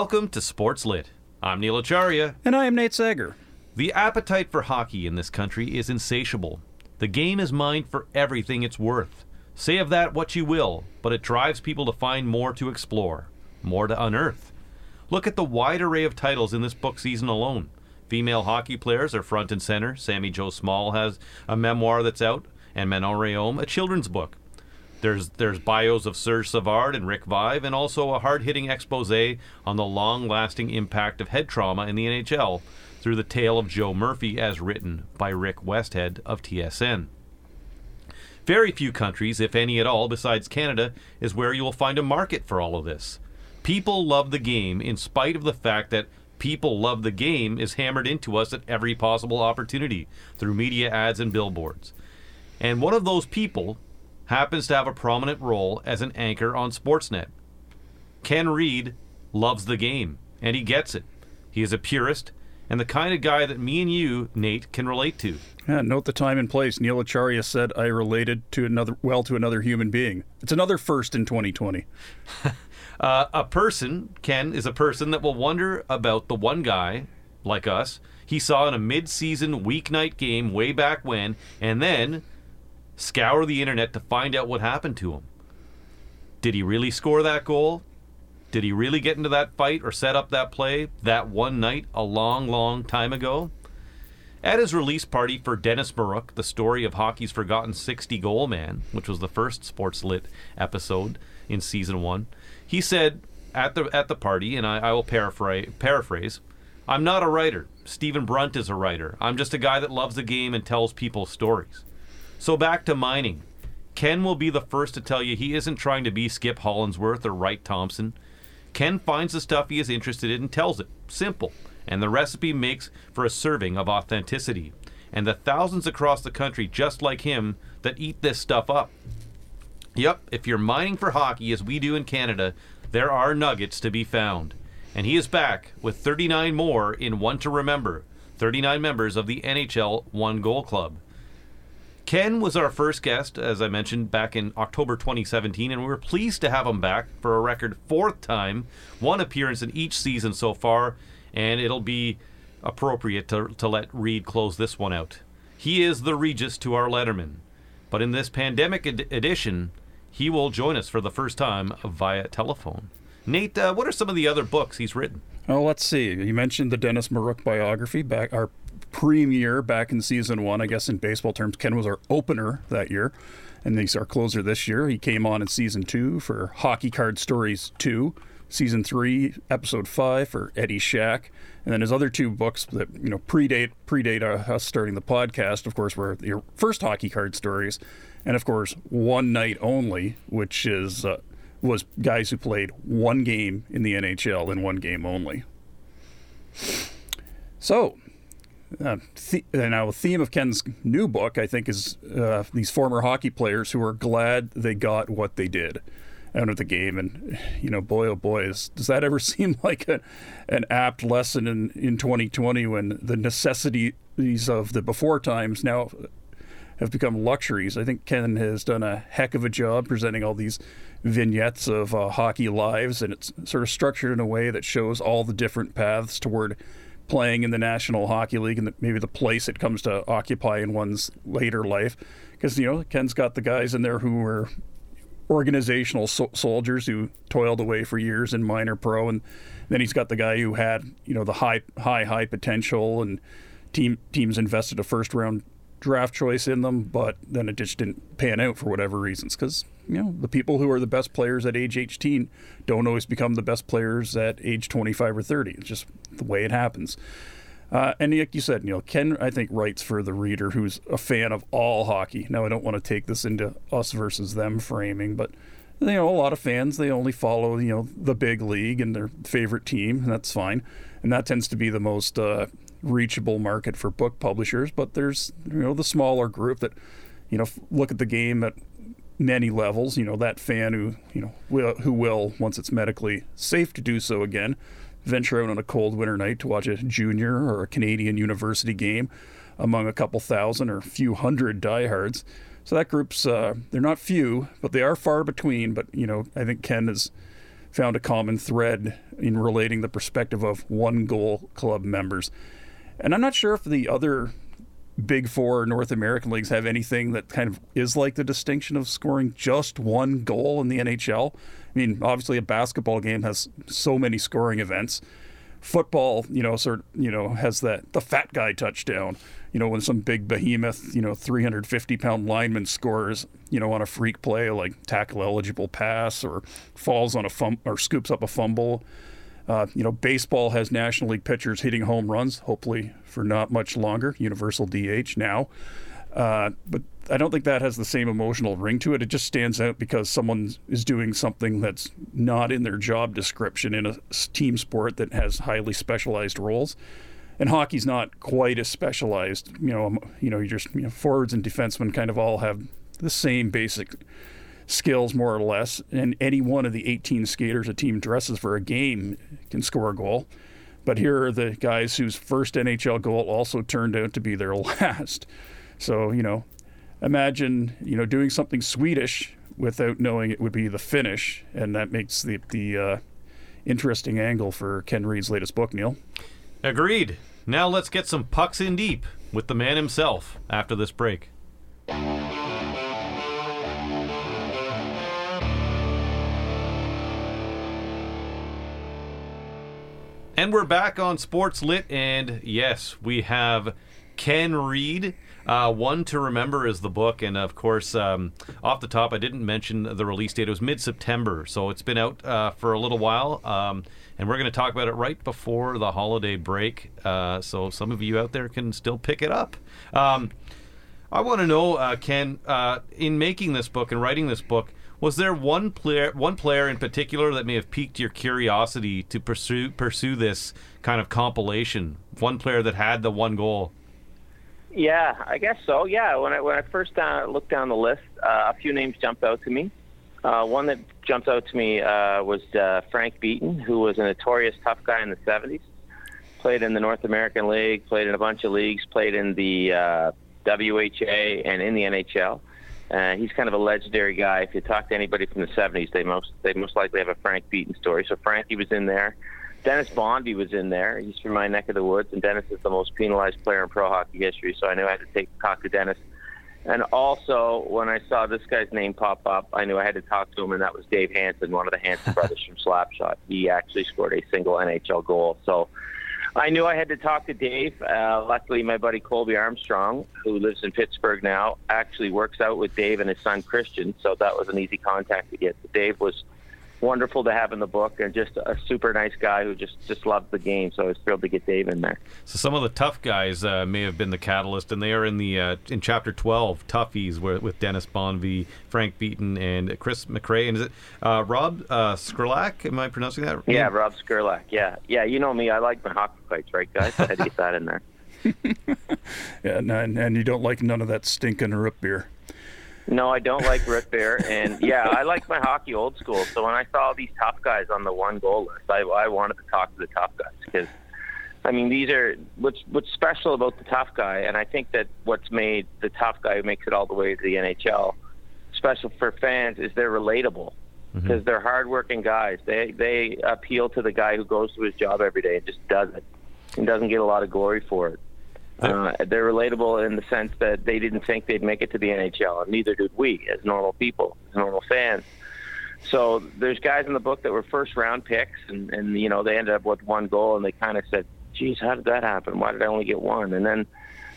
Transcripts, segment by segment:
Welcome to Sports Lit. I'm Neil Acharya. And I am Nate Sager. The appetite for hockey in this country is insatiable. The game is mined for everything it's worth. Say of that what you will, but it drives people to find more to explore, more to unearth. Look at the wide array of titles in this book season alone. Female hockey players are front and center. Sami Jo Small has a memoir that's out, and Manon Rhéaume, a children's book. There's there's bios of Serge Savard and Rick Vaive, and also a hard-hitting expose on the long-lasting impact of head trauma in the NHL through the tale of Joe Murphy, as written by Rick Westhead of TSN. Very few countries, if any at all, besides Canada, is where you will find a market for all of this. People love the game in spite of the fact that people love the game is hammered into us at every possible opportunity through media ads and billboards. And one of those people happens to have a prominent role as an anchor on Sportsnet. Ken Reid loves the game, and he gets it. He is a purist and the kind of guy that me and you, Nate, can relate to. Yeah, note the time and place. Neil Acharya said I related to another well to another human being. It's another first in 2020. uh, a person, Ken, is a person that will wonder about the one guy, like us, he saw in a mid-season weeknight game way back when, and then scour the internet to find out what happened to him. Did he really score that goal? Did he really get into that fight or set up that play that one night a long, long time ago? At his release party for Dennis Maruk, the story of hockey's forgotten 60 goal man, which was the first Sports Lit episode in season one, he said at the at the party, and I, I will paraphrase, paraphrase, I'm not a writer. Stephen Brunt is a writer. I'm just a guy that loves the game and tells people stories. So back to mining. Ken will be the first to tell you he isn't trying to be Skip Hollandsworth or Wright Thompson. Ken finds the stuff he is interested in and tells it. Simple. And the recipe makes for a serving of authenticity. And the thousands across the country just like him that eat this stuff up. Yep, if you're mining for hockey as we do in Canada, there are nuggets to be found. And he is back with 39 more in One to Remember, 39 members of the NHL One Goal Club. Ken was our first guest, as I mentioned, back in October 2017, and we were pleased to have him back for a record fourth time, one appearance in each season so far, and it'll be appropriate to, to let Reid close this one out. He is the Regis to our Letterman, but in this pandemic ed- edition, he will join us for the first time via telephone. Nate, uh, what are some of the other books he's written? Oh, let's see. You mentioned the Dennis Maruk biography, back our premiere back in season one. I guess in baseball terms, Ken was our opener that year, and he's our closer this year. He came on in season two for Hockey Card Stories 2, season three, episode five for Eddie Shack. And then his other two books that you know predate predate us starting the podcast, of course, were your first hockey card stories, and of course, One Night Only, which is uh, was guys who played one game in the NHL and one game only. So, uh, the, now, the theme of Ken's new book, I think, is uh, these former hockey players who are glad they got what they did out of the game. And, you know, boy, oh boy, is, does that ever seem like a, an apt lesson in, in 2020 when the necessities of the before times now have become luxuries? I think Ken has done a heck of a job presenting all these vignettes of uh, hockey lives, and it's sort of structured in a way that shows all the different paths toward playing in the National Hockey League and the, maybe the place it comes to occupy in one's later life. Because, you know, Ken's got the guys in there who were organizational so- soldiers who toiled away for years in minor pro. And then he's got the guy who had, you know, the high, high, high potential and team teams invested a first round draft choice in them, but then it just didn't pan out for whatever reasons. Because you know the people who are the best players at age 18 don't always become the best players at age 25 or 30. It's just the way it happens. Uh, and like you said, Neil, Ken, I think writes for the reader who's a fan of all hockey. Now, I don't want to take this into us versus them framing, but you know, a lot of fans they only follow you know the big league and their favorite team, and that's fine. And that tends to be the most uh, reachable market for book publishers. But there's you know the smaller group that you know look at the game at many levels. You know that fan who you know will, who will once it's medically safe to do so again, venture out on a cold winter night to watch a junior or a Canadian university game among a couple thousand or a few hundred diehards. So that group's uh, they're not few, but they are far between. But you know I think Ken has found a common thread in relating the perspective of one goal club members. And I'm not sure if the other big four North American leagues have anything that kind of is like the distinction of scoring just one goal in the NHL. I mean, obviously, a basketball game has so many scoring events. Football, you know, sort you know, has that the fat guy touchdown. You know, when some big behemoth, you know, 350 pound lineman scores, you know, on a freak play like tackle eligible pass or falls on a fum or scoops up a fumble. Uh, you know, baseball has National League pitchers hitting home runs, hopefully for not much longer, universal DH now. Uh, but I don't think that has the same emotional ring to it. It just stands out because someone is doing something that's not in their job description in a team sport that has highly specialized roles. And hockey's not quite as specialized. You know, um, you know, you just you know, forwards and defensemen kind of all have the same basic skills, more or less. And any one of the 18 skaters a team dresses for a game can score a goal. But here are the guys whose first NHL goal also turned out to be their last. So, you know, imagine, you know, doing something Swedish without knowing it would be the Finnish. And that makes the, the uh, interesting angle for Ken Reid's latest book, Neil. Agreed. Now let's get some pucks in deep with the man himself after this break. And we're back on Sports Lit, and yes, we have Ken Reid. Uh, one to remember is the book, and of course, um, off the top, I didn't mention the release date. It was mid-September, so it's been out uh, for a little while, um, and we're going to talk about it right before the holiday break. Uh, so some of you out there can still pick it up. Um, I want to know, uh, Ken, uh, in making this book and writing this book, was there one player, one player in particular that may have piqued your curiosity to pursue pursue this kind of compilation? One player that had the one goal. Yeah, I guess so. Yeah, when I when I first uh, looked down the list, uh, a few names jumped out to me. Uh, one that jumped out to me uh, was uh, Frank Beaton, who was a notorious tough guy in the '70s. Played in the North American League, played in a bunch of leagues, played in the uh, WHA and in the NHL. Uh, he's kind of a legendary guy. If you talk to anybody from the '70s, they most they most likely have a Frank Beaton story. So Frankie was in there. Dennis Bonvie was in there. He's from my neck of the woods, and Dennis is the most penalized player in pro hockey history. So I knew I had to take talk to Dennis. And also, when I saw this guy's name pop up, I knew I had to talk to him, and that was Dave Hanson, one of the Hanson brothers from Slapshot. He actually scored a single NHL goal. So I knew I had to talk to Dave. Uh, luckily, my buddy Colby Armstrong, who lives in Pittsburgh now, actually works out with Dave and his son Christian, so that was an easy contact to get. Dave was wonderful to have in the book and just a super nice guy who just just loved the game. So I was thrilled to get Dave in there. So some of the tough guys uh, may have been the catalyst, and they are in the uh, in chapter twelve, Toughies, where, with Dennis Bonvie, Frank Beaton, and Chris McRae. And is it uh, Rob uh, Skrlak? Am I pronouncing that? right? Yeah, Rob Skrlak. Yeah, yeah. You know me. I like my hockey fights, right, guys? I had to get that in there. yeah, and, and you don't like none of that stinking root beer. No, I don't like root beer, and yeah, I like my hockey old school. So when I saw these tough guys on the one goal list, I, I wanted to talk to the tough guys because, I mean, these are what's what's special about the tough guy, and I think that what's made the tough guy who makes it all the way to the NHL special for fans is they're relatable because mm-hmm. they're hardworking guys. They they appeal to the guy who goes to his job every day and just does it and doesn't get a lot of glory for it. Uh, they're relatable in the sense that they didn't think they'd make it to the NHL, and neither did we as normal people, as normal fans. So there's guys in the book that were first round picks, and, and you know they ended up with one goal, and they kind of said, "Geez, how did that happen? Why did I only get one?" And then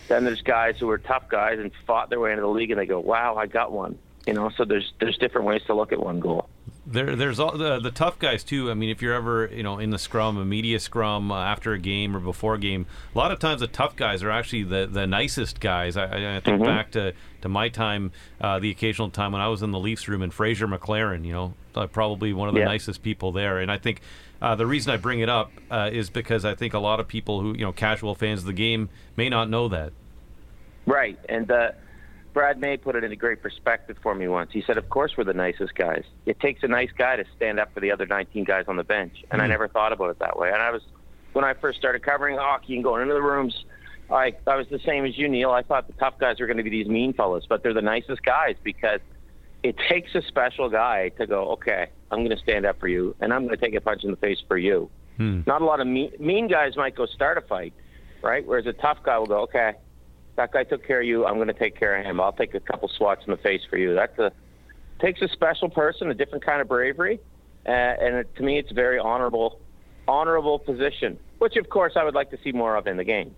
then there's guys who were tough guys and fought their way into the league, and they go, "Wow, I got one." You know, so there's there's different ways to look at one goal. There, there's all the, the tough guys too. I mean, if you're ever, you know, in the scrum, a media scrum uh, after a game or before a game, a lot of times the tough guys are actually the, the nicest guys. I, I think mm-hmm. back to, to my time, uh, the occasional time when I was in the Leafs room and Fraser McLaren, you know, uh, probably one of the yeah. nicest people there. And I think uh, the reason I bring it up uh, is because I think a lot of people who, you know, casual fans of the game may not know that. Right, and uh, Brad May put it in a great perspective for me once. He said, "Of course, we're the nicest guys. It takes a nice guy to stand up for the other 19 guys on the bench." And mm I never thought about it that way. And I was, when I first started covering hockey and going into the rooms, I I was the same as you, Neil. I thought the tough guys were going to be these mean fellas, but they're the nicest guys because it takes a special guy to go, okay, I'm going to stand up for you, and I'm going to take a punch in the face for you. Hmm. Not a lot of mean, mean guys might go start a fight, right? Whereas a tough guy will go, okay, that guy took care of you. I'm going to take care of him. I'll take a couple swats in the face for you. That's a takes a special person, a different kind of bravery, uh, and it, to me, it's a very honorable, honorable position. Which, of course, I would like to see more of in the game.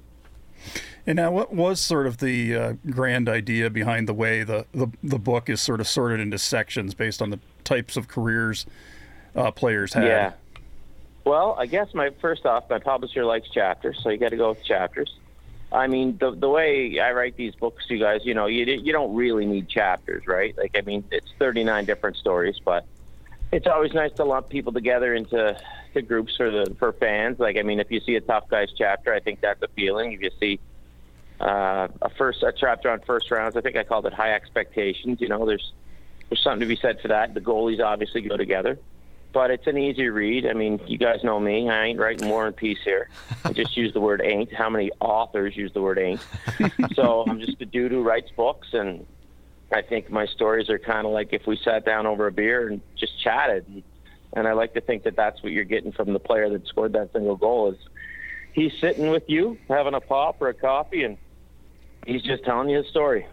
And now, what was sort of the uh, grand idea behind the way the, the, the book is sort of sorted into sections based on the types of careers uh, players had? Yeah. Well, I guess my first off, my publisher likes chapters, so you got to go with chapters. I mean, the the way I write these books, you guys, you know, you you don't really need chapters, right? Like, I mean, it's 39 different stories, but it's always nice to lump people together into to groups for the for fans. Like, I mean, if you see a tough guys chapter, I think that's appealing. If you see uh, a first a chapter on first rounds, I think I called it high expectations. You know, there's there's something to be said for that. The goalies obviously go together but it's an easy read. I mean, you guys know me. I ain't writing War and Peace here. I just use the word ain't. How many authors use the word ain't? so I'm just a dude who writes books, and I think my stories are kind of like if we sat down over a beer and just chatted. And, I like to think that that's what you're getting from the player that scored that single goal is he's sitting with you having a pop or a coffee, and he's just telling you his story.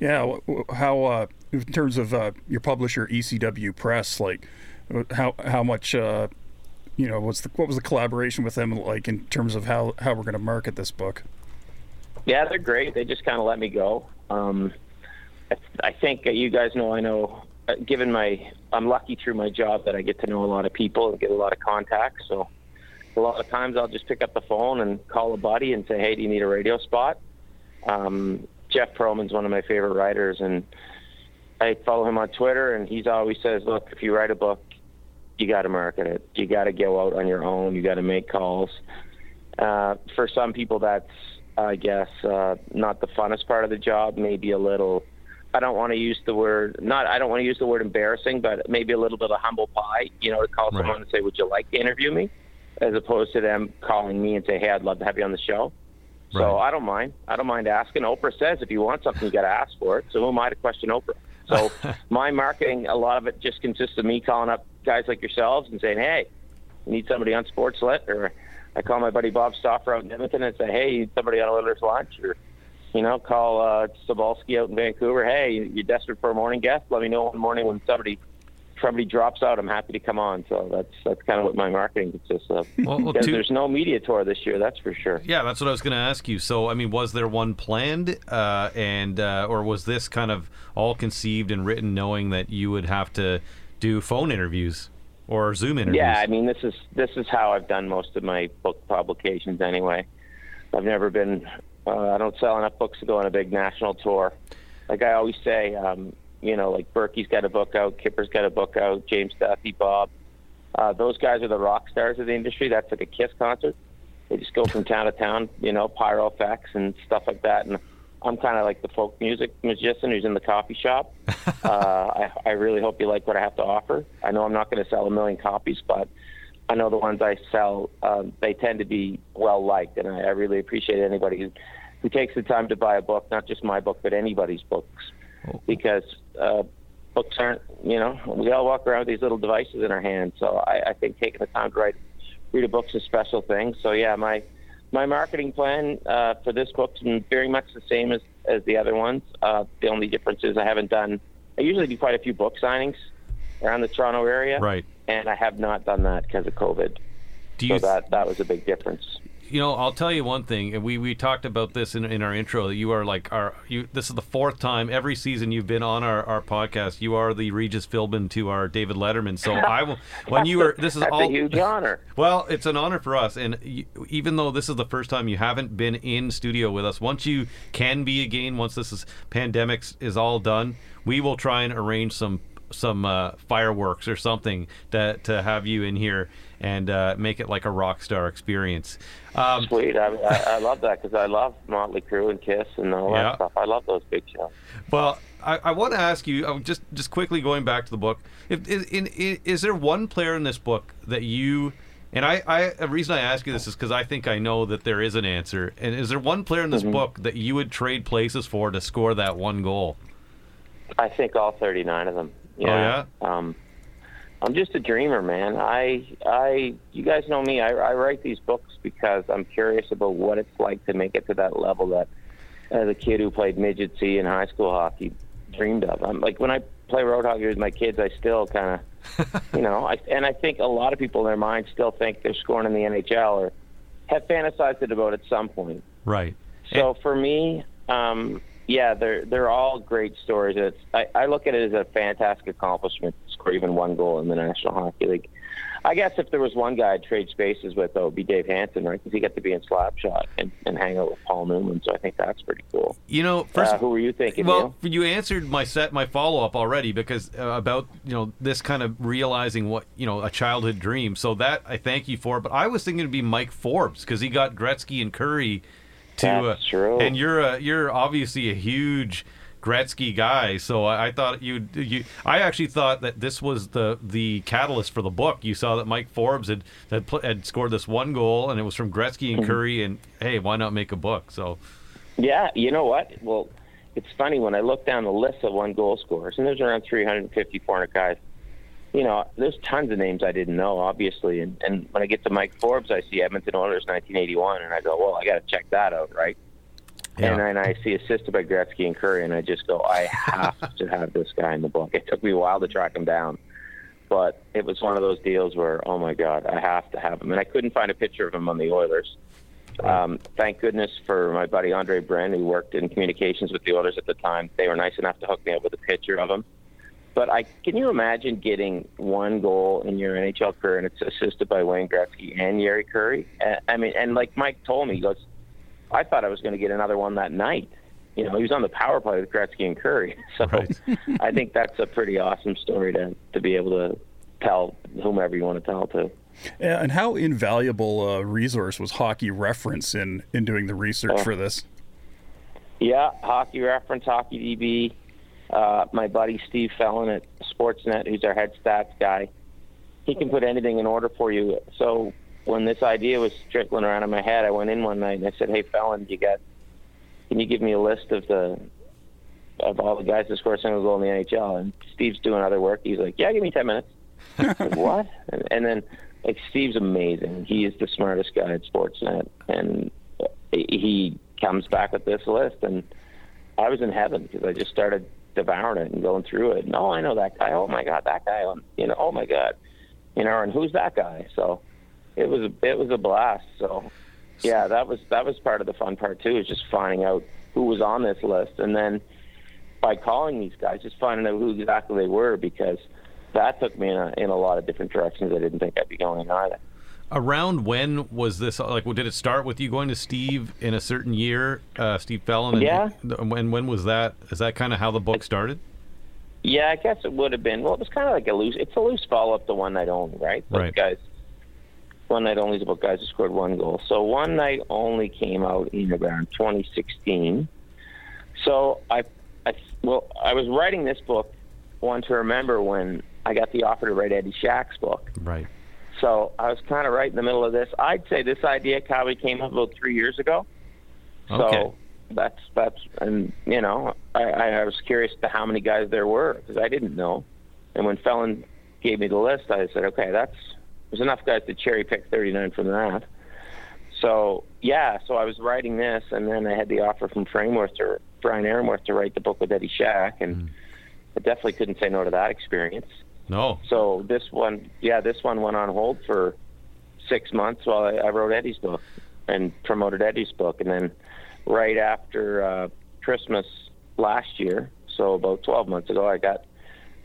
Yeah. How, uh, in terms of uh, your publisher, ECW Press, like, how how much uh, you know what's the what was the collaboration with them like in terms of how how we're going to market this book? Yeah they're great. They just kind of let me go. Um, I, I think uh, you guys know i know uh, given my i'm lucky through my job that i get to know a lot of people and get a lot of contacts. So a lot of times i'll just pick up the phone and call a buddy and say hey do you need a radio spot? Um, jeff Pearlman's one of my favorite writers and I follow him on Twitter, and he's always says, "Look, if you write a book, you got to market it. You got to go out on your own. You got to make calls. Uh, for some people, that's I guess uh, not the funnest part of the job. Maybe a little. I don't want to use the word not. I don't want to use the word embarrassing, but maybe a little bit of humble pie. You know, to call right. someone and say, "Would you like to interview me?" As opposed to them calling me and say, "Hey, I'd love to have you on the show." Right. So I don't mind. I don't mind asking. Oprah says if you want something, you got to ask for it. So who am I to question Oprah? So my marketing, a lot of it just consists of me calling up guys like yourselves and saying, "Hey, you need somebody on Sports Sportslet," or I call my buddy Bob Stauffer out in Edmonton and say, "Hey, you need somebody on Oilers Lunch," or you know, call uh, Sobalski out in Vancouver. Hey, you're desperate for a morning guest? Let me know one morning when somebody somebody drops out. I'm happy to come on. So that's that's kind of what my marketing consists of. Well, well, two, there's no media tour this year, that's for sure. Yeah, that's what I was going to ask you. So, I mean, was there one planned, uh, and uh, or was this kind of all conceived and written, knowing that you would have to do phone interviews? or Zoom interviews? Yeah, I mean this is this is how I've done most of my book publications anyway. I've never been uh, I don't sell enough books to go on a big national tour. Like I always say, um, you know, like Berkey's got a book out, Kipper's got a book out, James Duthie, Bob. Uh, those guys are the rock stars of the industry. That's like a Kiss concert. They just go from town to town, you know, pyro effects and stuff like that. And I'm kind of like the folk music magician who's in the coffee shop. uh, I, I really hope you like what I have to offer. I know I'm not going to sell a million copies, but I know the ones I sell, um, they tend to be well liked, and I, I really appreciate anybody who, who takes the time to buy a book, not just my book, but anybody's books, oh. because uh, books aren't, you know, we all walk around with these little devices in our hands. So I, I think taking the time to write, read a book's a special thing. So yeah, my my marketing plan uh, for this book is very much the same as, as the other ones. Uh, the only difference is I haven't done. I usually do quite a few book signings around the Toronto area, right? And I have not done that because of COVID. Do so that that was a big difference you know, I'll tell you one thing, and we, we talked about this in, in our intro. You are like our you. This is the fourth time every season you've been on our, our podcast. You are the Regis Philbin to our David Letterman. So I will when you were this is That's all a huge honor. Well, it's an honor for us, and you, even though this is the first time you haven't been in studio with us, once you can be again, once this is pandemics is all done, we will try and arrange some some uh, fireworks or something to to have you in here and uh, make it like a rock star experience. Um, Sweet, I, I, I, love that because I love Motley Crue and Kiss and all yeah. that stuff. I love those big shows. Well, I, I want to ask you uh, just just quickly going back to the book. If is, in, is there one player in this book that you and I, I the reason I ask you this is because I think I know that there is an answer. And is there one player in this mm-hmm. book that you would trade places for to score that one goal? I think all 39 of them. Yeah. Oh, Um, I'm just a dreamer, man. I, I, you guys know me. I, I write these books because I'm curious about what it's like to make it to that level that uh, the kid who played midget C in high school hockey dreamed of. I'm like when I play road hockey with my kids, I still kind of, you know, I, and I think a lot of people in their minds still think they're scoring in the NHL or have fantasized about it about at some point. Right. So for me, um, yeah, they're they're all great stories. It's I, I look at it as a fantastic accomplishment to score even one goal in the National Hockey League. I guess if there was one guy I'd trade spaces with, though, it would be Dave Hanson, right? Because he got to be in Slapshot and, and hang out with Paul Newman. So I think that's pretty cool. You know, first Uh, who were you thinking? Well, Neil? you answered my set, my follow up already because uh, about you know this kind of realizing what you know a childhood dream. So that I thank you for. But I was thinking it'd be Mike Forbes because he got Gretzky and Kurri to. That's uh, true. And you're a, you're obviously a huge Gretzky guy, so I, I thought you you. I actually thought that this was the the catalyst for the book. You saw that Mike Forbes had had, pl- had scored this one goal, and it was from Gretzky Mm-hmm. and Kurri. And hey, why not make a book? So Yeah, you know what? Well, it's funny when I look down the list of one goal scorers, and there's around 350, 400 guys. You know, there's tons of names I didn't know, obviously. And, and when I get to Mike Forbes, I see Edmonton Oilers 1981, and I go, well, I got to check that out, right? Yeah. And then I see assisted by Gretzky and Kurri, and I just go, I have to have this guy in the book. It took me a while to track him down, but it was one of those deals where, oh my God, I have to have him. And I couldn't find a picture of him on the Oilers. Um, thank goodness for my buddy Andre Bren, who worked in communications with the Oilers at the time. They were nice enough to hook me up with a picture of him. But I can you imagine getting one goal in your NHL career and it's assisted by Wayne Gretzky and Jari Kurri? I mean, and like Mike told me, he goes, I thought I was going to get another one that night. You know, he was on the power play with Gretzky and Kurri. So Right. I think that's a pretty awesome story to to be able to tell whomever you want to tell to. And how invaluable a resource was Hockey Reference in in doing the research Oh. for this? Yeah, Hockey Reference, Hockey DB. Uh, my buddy Steve Fellon at Sportsnet, who's our head stats guy, he can put anything in order for you. So when this idea was trickling around in my head, I went in one night and I said, "Hey, Fellon, you got? Can you give me a list of the of all the guys that score a single goal in the NHL?" And Steve's doing other work. He's like, "Yeah, give me ten minutes." Said, what? And, and then like Steve's amazing. He is the smartest guy at Sportsnet, and he comes back with this list, and I was in heaven because I just started devouring it and going through it. No, I know that guy. Oh my God, that guy. Um, You know, oh my God, you know, and who's that guy? So it was a, it was a blast. So yeah, that was that was part of the fun part too, is just finding out who was on this list, and then by calling these guys, just finding out who exactly they were because that took me in a, in a lot of different directions I didn't think I'd be going in either. Around when was this? Like, well, did it start with you going to Steve in a certain year, uh, Steve Fallon? And, Yeah. And when was that? Is that kind of how the book started? Yeah, I guess it would have been. Well, it was kind of like a loose. It's a loose follow up to One Night Only, right? Those Right. Guys, One Night Only is about guys who scored one goal. So One Night Only came out in around 2016. So I, I, well, I was writing this book, one to remember when I got the offer to write Eddie Shack's book. Right. So I was kind of right in the middle of this. I'd say this idea probably came up about three years ago. So Okay. that's that's and you know I, I was curious to how many guys there were because I didn't know. And when Felon gave me the list, I said, okay, that's there's enough guys to cherry pick 39 from that. So yeah, so I was writing this, and then I had the offer from Frameworth to Brian Aaronworth to write the book with Eddie Shack, and hmm. I definitely couldn't say no to that experience. No. So this one, yeah, this one went on hold for six months while I, I wrote Eddie's book and promoted Eddie's book, and then right after uh, Christmas last year, so about 12 months ago, I got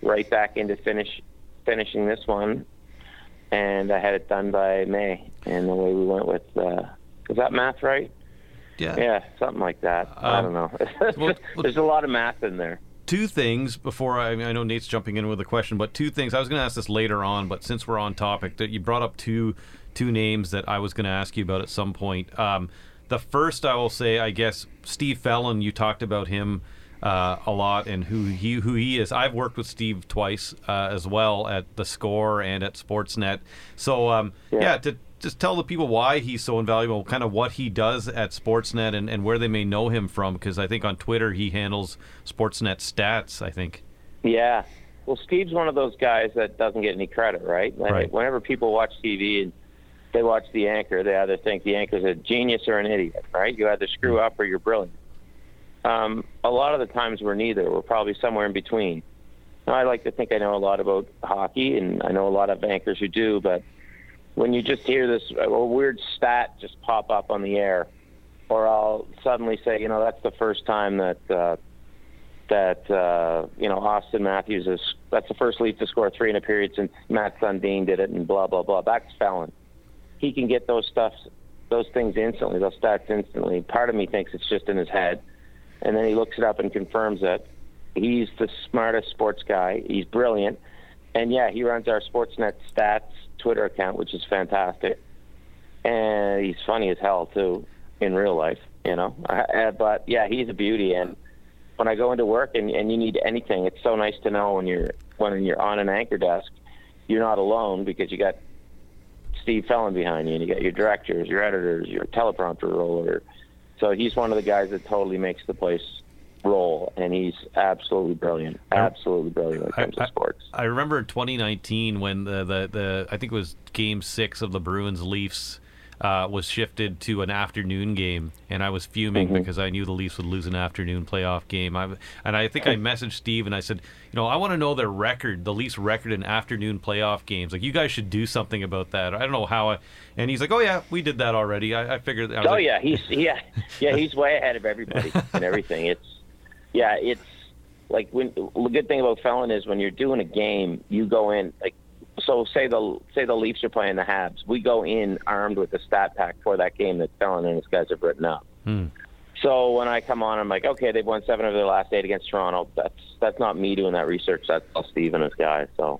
right back into finish finishing this one, and I had it done by May. And the way we went with, uh, is that math right? Yeah. Yeah, something like that. I Um, don't know. well- There's a lot of math in there. Two things before I, I know Nate's jumping in with a question, but two things. I was going to ask this later on, but since we're on topic, that you brought up two two names that I was going to ask you about at some point. Um, the first, I will say, I guess Steve Fellon. You talked about him uh, a lot and who he who he is. I've worked with Steve twice uh, as well at the Score and at Sportsnet. So um, yeah. Yeah. to just tell the people why he's so invaluable, kind of what he does at Sportsnet and, and where they may know him from? Because I think on Twitter he handles Sportsnet stats. I think. Yeah. Well, Steve's one of those guys that doesn't get any credit, right? Like, Right. Whenever people watch TV and they watch the anchor, they either think the anchor's a genius or an idiot, right? You either screw up or you're brilliant. Um, a lot of the times we're neither. We're probably somewhere in between. Now, I like to think I know a lot about hockey, and I know a lot of anchors who do, but when you just hear this a weird stat just pop up on the air, or I'll suddenly say, you know, that's the first time that uh, that uh, you know Auston Matthews is that's the first lead to score three in a period since Mats Sundin did it, and blah blah blah. That's Fallon. He can get those stuff, those things instantly, those stats instantly. Part of me thinks it's just in his head, and then he looks it up and confirms that he's the smartest sports guy. He's brilliant, and yeah, he runs our Sportsnet stats Twitter account, which is fantastic, and he's funny as hell too in real life, you know. Uh, but yeah, he's a beauty, and when I go into work and, and you need anything, it's so nice to know when you're when you're on an anchor desk, you're not alone because you got Steve Fellon behind you, and you got your directors, your editors, your teleprompter roller. So he's one of the guys that totally makes the place roll, and he's absolutely brilliant, absolutely brilliant when it comes I- to sports. I remember 2019 when the, the, the I think it was Game Six of the Bruins Leafs uh, was shifted to an afternoon game, and I was fuming Mm-hmm. because I knew the Leafs would lose an afternoon playoff game. I, and I think I messaged Steve and I said, you know, I want to know their record, the Leafs record in afternoon playoff games. Like you guys should do something about that. I don't know how. I, and he's like, oh yeah, we did that already. I, I figured. I Oh like, yeah, he's yeah, yeah, he's way ahead of everybody and everything. It's yeah, it's like when the good thing about Felon is when you're doing a game, you go in like so say the say the Leafs are playing the Habs, we go in armed with a stat pack for that game that Felon and his guys have written up. Hmm. So when I come on, I'm like, okay, they've won seven of their last eight against Toronto. That's that's not me doing that research. That's all Steve and his guys. So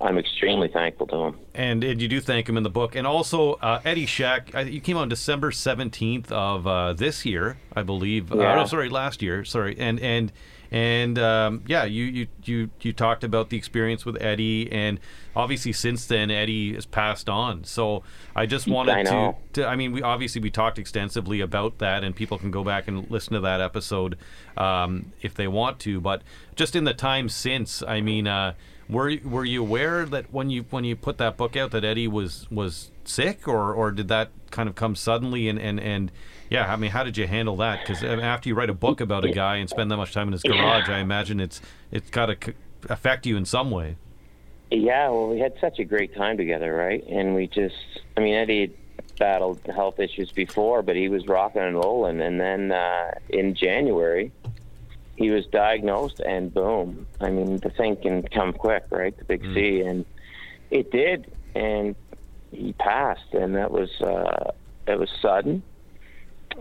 I'm extremely thankful to him. And, and you do thank him in the book. And also, uh, Eddie Shack, you came on December 17th of uh, this year, I believe. Uh, no, sorry, last year. Sorry. And, and, and um, yeah, you, you, you, you talked about the experience with Eddie. And obviously, since then, Eddie has passed on. So I just wanted I to, to, I mean, we obviously we talked extensively about that, and people can go back and listen to that episode um, if they want to. But just in the time since, I mean, uh, were were you aware that when you when you put that book out that Eddie was was sick, or or did that kind of come suddenly? And and and yeah, I mean, how did you handle that? Because after you write a book about a guy and spend that much time in his garage, I imagine it's it's got to affect you in some way. Yeah, well, we had such a great time together, right? And we just, I mean, Eddie had battled health issues before, but he was rocking and rolling. And then uh, in January, he was diagnosed, and boom. I mean, the thing can come quick, right? The big C. And it did. And he passed, and that was, uh, it was sudden.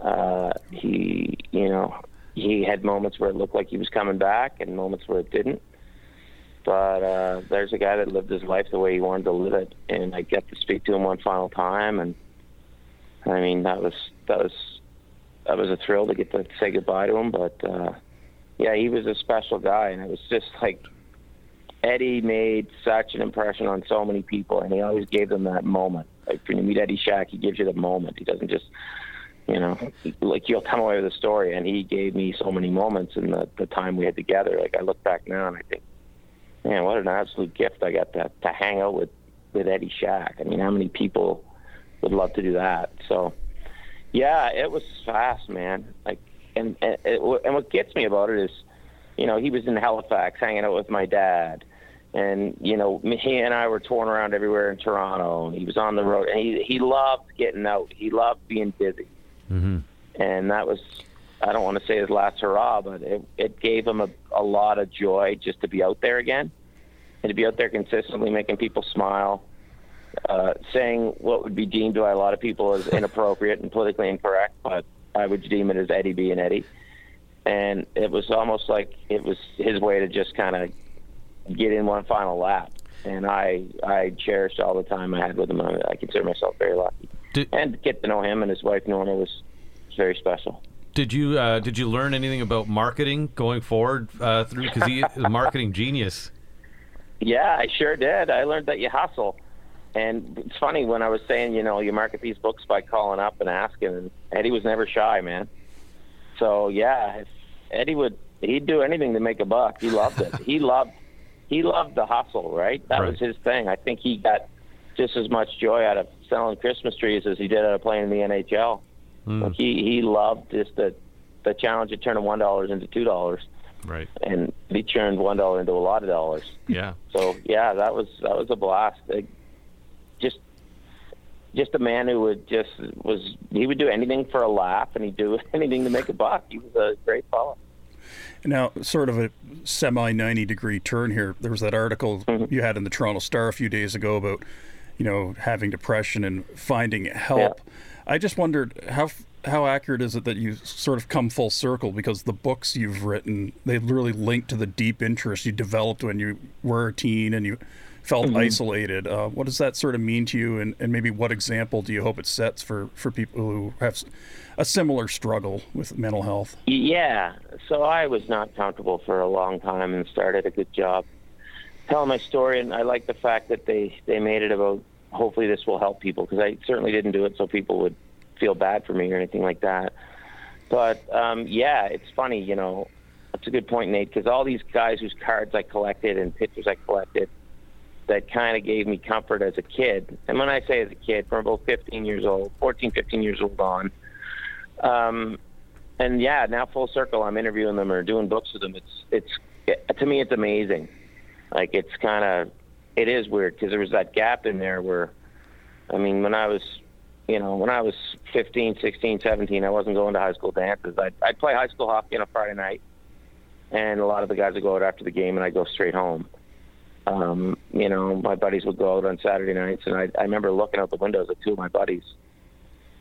Uh, he, you know, he had moments where it looked like he was coming back and moments where it didn't but uh, there's a guy that lived his life the way he wanted to live it, and I get to speak to him one final time, and I mean that was that was that was a thrill to get to say goodbye to him. But uh, yeah, he was a special guy, and it was just like Eddie made such an impression on so many people, and he always gave them that moment. Like when you meet Eddie Shack, he gives you the moment. He doesn't just you know, like you'll come away with a story, and he gave me so many moments in the the time we had together. Like I look back now, and I think man, what an absolute gift I got to to hang out with with Eddie Shack. I mean, how many people would love to do that? So, yeah, it was fast, man. Like, and and, and what gets me about it is, you know, he was in Halifax hanging out with my dad. And you know, he and I were touring around everywhere in Toronto. He was on the road, and he he loved getting out. He loved being busy, Mm-hmm. and that was I don't want to say his last hurrah, but it, it gave him a, a lot of joy just to be out there again and to be out there consistently making people smile, uh, saying what would be deemed by a lot of people as inappropriate and politically incorrect, but I would deem it as Eddie being Eddie. And it was almost like it was his way to just kind of get in one final lap. And I I cherished all the time I had with him. I, I consider myself very lucky. Did- and get to know him and his wife Norma was very special. Did you uh, did you learn anything about marketing going forward uh, through because he is a marketing genius? Yeah, I sure did. I learned that you hustle. And it's funny when I was saying, you know, you market these books by calling up and asking, and Eddie was never shy, man. So yeah, if Eddie would he'd do anything to make a buck. He loved it. he loved he loved the hustle, right? That Right. was his thing. I think he got just as much joy out of selling Christmas trees as he did out of playing in the NHL. Like hmm. he he loved just the the challenge of turning one dollars into two dollars, Right. and he turned one dollar into a lot of dollars. Yeah. So yeah, that was that was a blast. Just just a man who would just was he would do anything for a laugh, and he'd do anything to make a buck. He was a great fellow. Now, sort of a semi 90 degree turn here. There was that article mm-hmm. you had in the Toronto Star a few days ago about, you know, having depression and finding help. I just wondered how how accurate is it that you sort of come full circle because the books you've written they really link to the deep interest you developed when you were a teen and you felt isolated. Uh, what does that sort of mean to you, and, and maybe what example do you hope it sets for for people who have a similar struggle with mental health? Yeah. So I was not comfortable for a long time and started a good job telling my story. And I like the fact that they, they made it about hopefully this will help people because I certainly didn't do it so people would feel bad for me or anything like that. But um, yeah, it's funny, you know, that's a good point, Nate, because all these guys whose cards I collected and pictures I collected that kind of gave me comfort as a kid. And when I say as a kid, from about 15 years old, 14, 15 years old on, um, and yeah, now full circle, I'm interviewing them or doing books with them. It's it's it, to me, it's amazing. Like it's kind of it is weird because there was that gap in there where, I mean, when I was, you know, when I was 15, 16, 17, I wasn't going to high school dances. I'd, I'd play high school hockey on a Friday night, and a lot of the guys would go out after the game, and I'd go straight home. Um, you know, my buddies would go out on Saturday nights, and I, I remember looking out the windows at two of my buddies,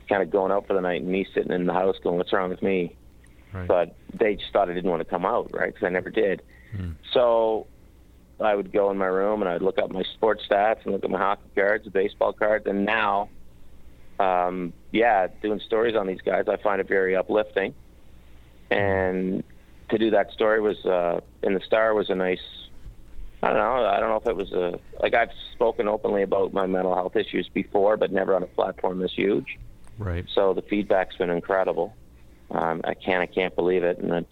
kind of going out for the night, and me sitting in the house going, "What's wrong with me?" Right. But they just thought I didn't want to come out, right? Because I never did. So I would go in my room and I'd look up my sports stats and look at my hockey cards, the baseball cards, and now, um, yeah, doing stories on these guys, I find it very uplifting. And to do that story was uh, in the Star was a nice. I don't know. I don't know if it was a like I've spoken openly about my mental health issues before, but never on a platform this huge. Right. So the feedback's been incredible. Um, I can't, I can't believe it, and I,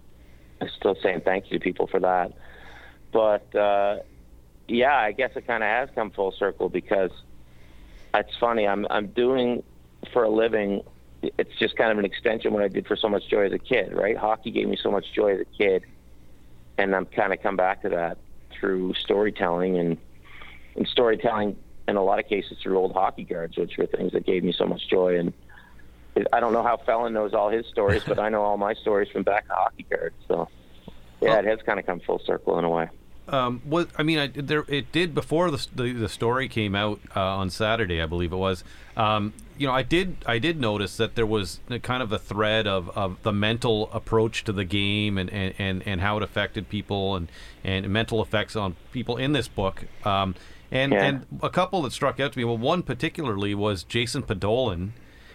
I'm still saying thank you to people for that. But uh, yeah, I guess it kind of has come full circle because it's funny. I'm I'm doing for a living. It's just kind of an extension of what I did for so much joy as a kid, right? Hockey gave me so much joy as a kid, and I'm kind of come back to that through storytelling and and storytelling in a lot of cases through old hockey cards, which were things that gave me so much joy and I don't know how Fallon knows all his stories, but I know all my stories from back to hockey cards. So, yeah, it has kind of come full circle in a way. Um, what I mean, I, there it did before the, the the story came out uh, on Saturday, I believe it was. Um, you know, I did I did notice that there was a kind of a thread of, of the mental approach to the game and, and, and, and how it affected people and, and mental effects on people in this book. Um, and Yeah. and a couple that struck out to me. Well, one particularly was Jason Podollan.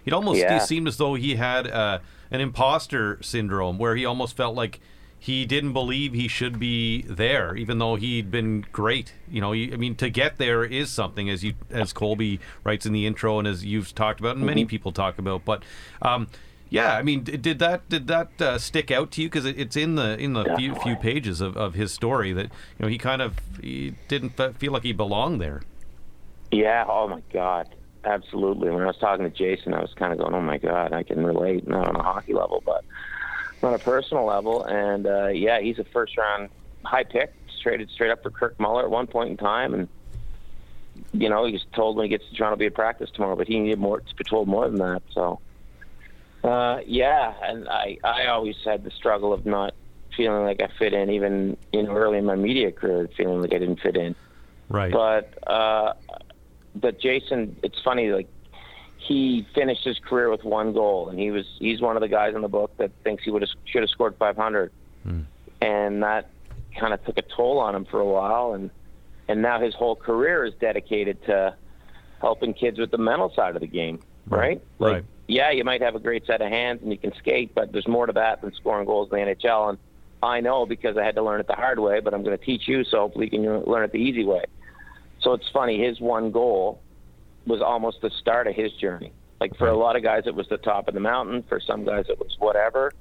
It almost Yeah. seemed as though he had uh, an imposter syndrome, where he almost felt like he didn't believe he should be there, even though he'd been great. You know, he, I mean, to get there is something, as you as Colby writes in the intro, and as you've talked about, and many people talk about. But um, yeah, I mean, d- did that did that uh, stick out to you? Because it, it's in the in the few, few pages of, of his story that you know he kind of he didn't fe- feel like he belonged there. Yeah. Oh my God. Absolutely. When I was talking to Jason, I was kind of going, "Oh my God, I can relate." Not on a hockey level, but on a personal level. And uh, yeah, he's a first round high pick, traded straight up for Kirk Muller at one point in time, and you know he's told when he gets to Toronto, be at practice tomorrow, but he needed more to be told more than that. So. Uh, yeah, and I I always had the struggle of not feeling like I fit in, even you know early in my media career, feeling like I didn't fit in. Right. But uh, but Jason, it's funny like he finished his career with one goal, and he was he's one of the guys in the book that thinks he would have should have scored 500, hmm. and that kind of took a toll on him for a while, and and now his whole career is dedicated to helping kids with the mental side of the game, right? Like, Right. yeah, you might have a great set of hands and you can skate, but there's more to that than scoring goals in the NHL. And I know because I had to learn it the hard way, but I'm going to teach you so hopefully you can learn it the easy way. So it's funny, his one goal was almost the start of his journey. Like for a lot of guys, it was the top of the mountain. For some guys, it was whatever.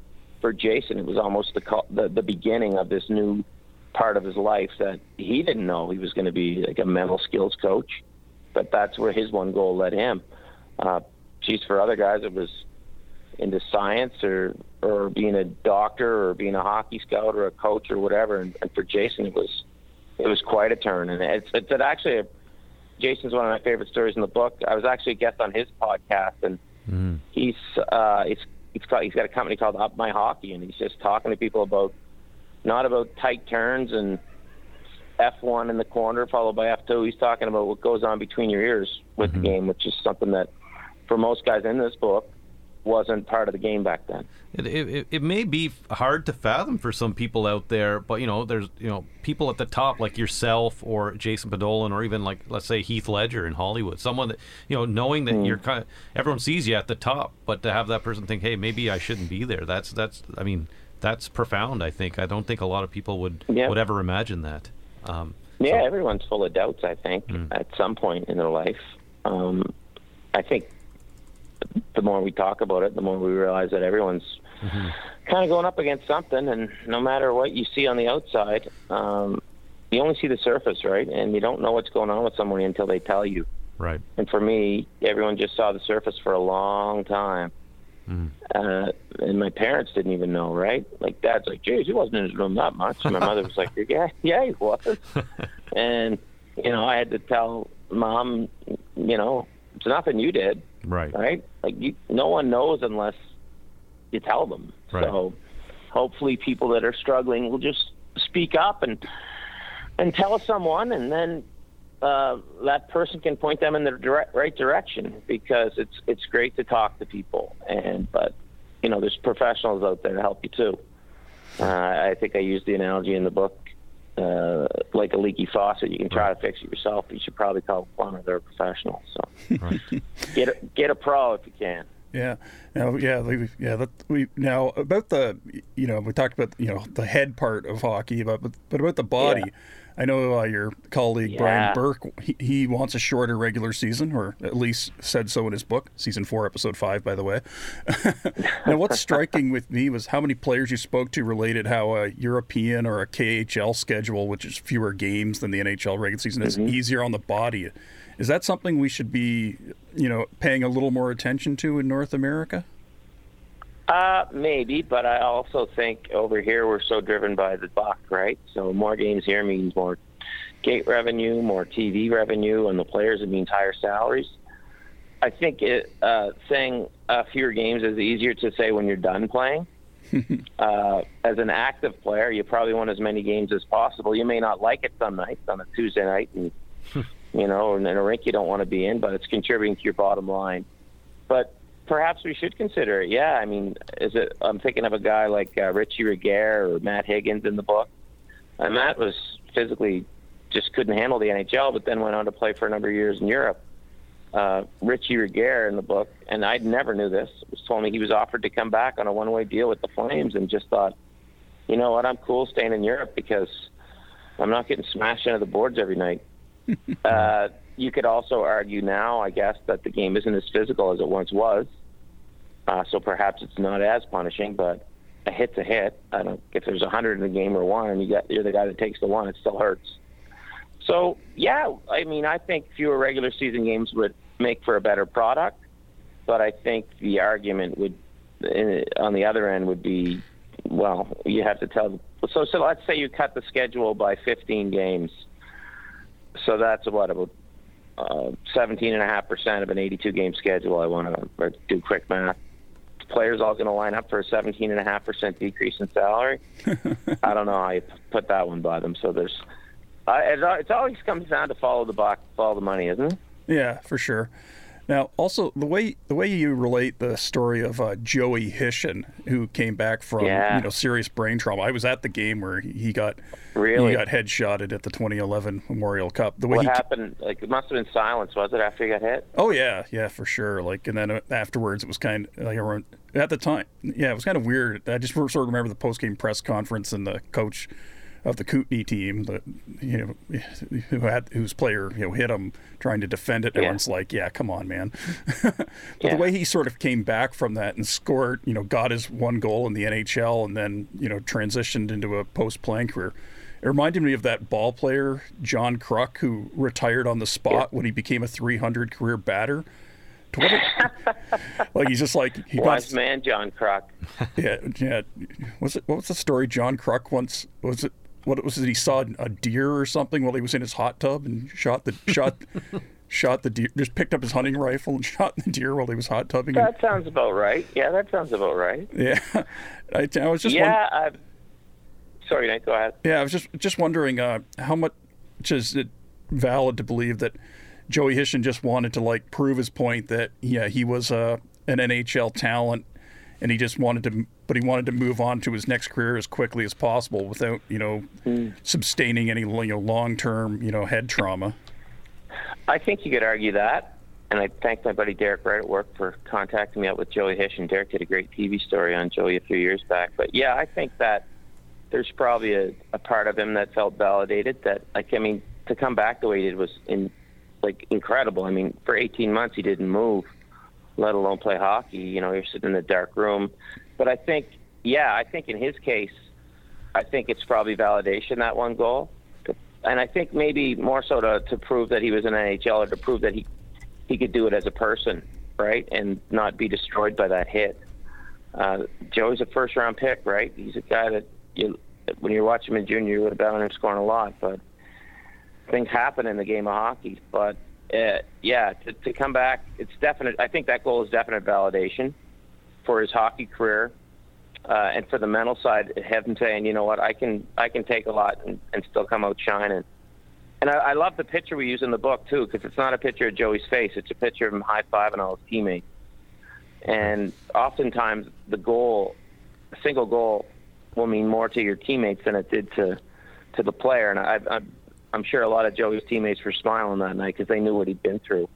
For Jason, it was almost the the, the beginning of this new part of his life that he didn't know he was going to be like a mental skills coach, but that's where his one goal led him. Uh, geez, for other guys, it was into science or or being a doctor or being a hockey scout or a coach or whatever. And, and for Jason, it was it was quite a turn. And it's it's actually a, Jason's one of my favorite stories in the book. I was actually a guest on his podcast, and mm. he's uh, he's he's got he's got a company called Up My Hockey, and he's just talking to people about not about tight turns and F1 in the corner followed by F2. He's talking about what goes on between your ears with mm-hmm. the game, which is something that for most guys in this book wasn't part of the game back then. It, it, it may be hard to fathom for some people out there, but you know, there's you know people at the top like yourself or Jason Podollan or even like let's say Heath Ledger in Hollywood, someone that you know knowing that mm. you're kind of everyone sees you at the top, but to have that person think, hey, maybe I shouldn't be there. That's that's I mean that's profound. I think I don't think a lot of people would yeah. would ever imagine that. Um, yeah, so. everyone's full of doubts. I think mm. at some point in their life. Um, I think the more we talk about it, the more we realize that everyone's mm-hmm. kind of going up against something, and no matter what you see on the outside, um, you only see the surface, right? And you don't know what's going on with someone until they tell you. Right. And for me, everyone just saw the surface for a long time. Mm. Uh, and my parents didn't even know, right? Like, dad's like, geez, he wasn't in his room that much. And my mother was like, yeah, yeah, he was. and, you know, I had to tell mom, you know, it's nothing you did. Right. Right? Like, you, no one knows unless you tell them. Right. So hopefully people that are struggling will just speak up and and tell someone and then uh, that person can point them in the direct, right direction because it's it's great to talk to people and but you know there's professionals out there to help you too. Uh, I think I used the analogy in the book uh, like a leaky faucet. You can try to fix it yourself, but you should probably call one of their professionals. So right. get a, get a pro if you can. Yeah. Now, yeah, yeah. That, we now about the, you know, we talked about you know the head part of hockey, but but about the body. Yeah. I know uh, your colleague yeah. Brian Burke. He, he, wants a shorter regular season, or at least said so in his book, season four, episode five, by the way. now, what's striking with me was how many players you spoke to related how a European or a KHL schedule, which is fewer games than the NHL regular season, is mm-hmm. easier on the body. Is that something we should be, you know, paying a little more attention to in North America? Uh, maybe, but I also think over here we're so driven by the buck, right? So more games here means more gate revenue, more TV revenue, and the players it means higher salaries. I think it, uh, saying uh, fewer games is easier to say when you're done playing. uh, as an active player, you probably want as many games as possible. You may not like it some nights on a Tuesday night, and you know, in a rink you don't want to be in, but it's contributing to your bottom line. But perhaps we should consider it. Yeah, I mean, is it? I'm thinking of a guy like uh, Richie Regehr or Matt Higgins in the book. And Matt was physically just couldn't handle the NHL, but then went on to play for a number of years in Europe. Uh, Richie Regehr in the book, and I never knew this, was told me he was offered to come back on a one-way deal with the Flames, and just thought, you know what, I'm cool staying in Europe because I'm not getting smashed into the boards every night. uh, you could also argue now, I guess, that the game isn't as physical as it once was. Uh, so perhaps it's not as punishing, but a hit's a hit. I don't. If there's a hundred in the game or one, and you got you're the guy that takes the one, it still hurts. So yeah, I mean, I think fewer regular season games would make for a better product, but I think the argument would, on the other end, would be, well, you have to tell. So so let's say you cut the schedule by 15 games. So that's what about uh, 17.5% of an 82 game schedule. I want to do quick math players all going to line up for a 17.5% decrease in salary. I don't know how you put that one by them. So there's, uh, it, it always comes down to follow the buck, follow the money, isn't it? Yeah, for sure. Now, also the way the way you relate the story of uh, Joey Hishon, who came back from yeah. you know serious brain trauma. I was at the game where he got really he got headshotted at the 2011 Memorial Cup. The way what happened? Like it must have been silence, was it after he got hit? Oh yeah, yeah, for sure. Like and then uh, afterwards, it was kind of like everyone at the time. Yeah, it was kind of weird. I just sort of remember the post game press conference and the coach of the Kootenay team that you know who had whose player you know hit him trying to defend it. Yeah. Everyone's like, yeah, come on, man. but Yeah. the way he sort of came back from that and scored, you know, got his one goal in the NHL and then you know transitioned into a post-playing career. It reminded me of that ball player John Kruk who retired on the spot when he became a 300 career batter. To what a- like he's just like he got Wise man, John Kruk. yeah, yeah. Was it what was the story? John Kruk once was it? What was it? He saw a deer or something while he was in his hot tub and shot the shot shot the deer. Just picked up his hunting rifle and shot the deer while he was hot tubbing. And, That sounds about right. Yeah, that sounds about right. yeah, I, I was just won- Yeah. I, sorry, Nate. Go ahead. yeah. I was just just wondering uh, how much is it valid to believe that Joey Hishon just wanted to like prove his point that yeah he was uh, an NHL talent and he just wanted to but he wanted to move on to his next career as quickly as possible without you know hmm. sustaining any you know long term you know head trauma. I think you could argue that. And I thank my buddy Derek Wright at work for contacting me up with Joey Hish. And Derek did a great TV story on Joey a few years back. But yeah, I think that there's probably a, a part of him that felt validated. That like, I mean, to come back the way he did was in like incredible. I mean, for 18 months he didn't move, let alone play hockey. You know, you're sitting in a dark room. But I think, yeah, I think in his case, I think it's probably validation that one goal and I think maybe more so to, to prove that he was an NHL or to prove that he he could do it as a person, right, and not be destroyed by that hit. Uh, Joey's a first round pick, right? He's a guy that you when you watch him in junior, you would have bet him scoring a lot, but things happen in the game of hockey. But uh, yeah, to, to come back, it's definite. I think that goal is definite validation for his hockey career uh, and for the mental side, have him saying, you know what, I can I can take a lot and, and still come out shining. And I, I love the picture we use in the book too, because it's not a picture of Joey's face; it's a picture of him high fiving all his teammates. And oftentimes, the goal, a single goal, will mean more to your teammates than it did to to the player. And I, I, I'm sure a lot of Joey's teammates were smiling that night because they knew what he'd been through.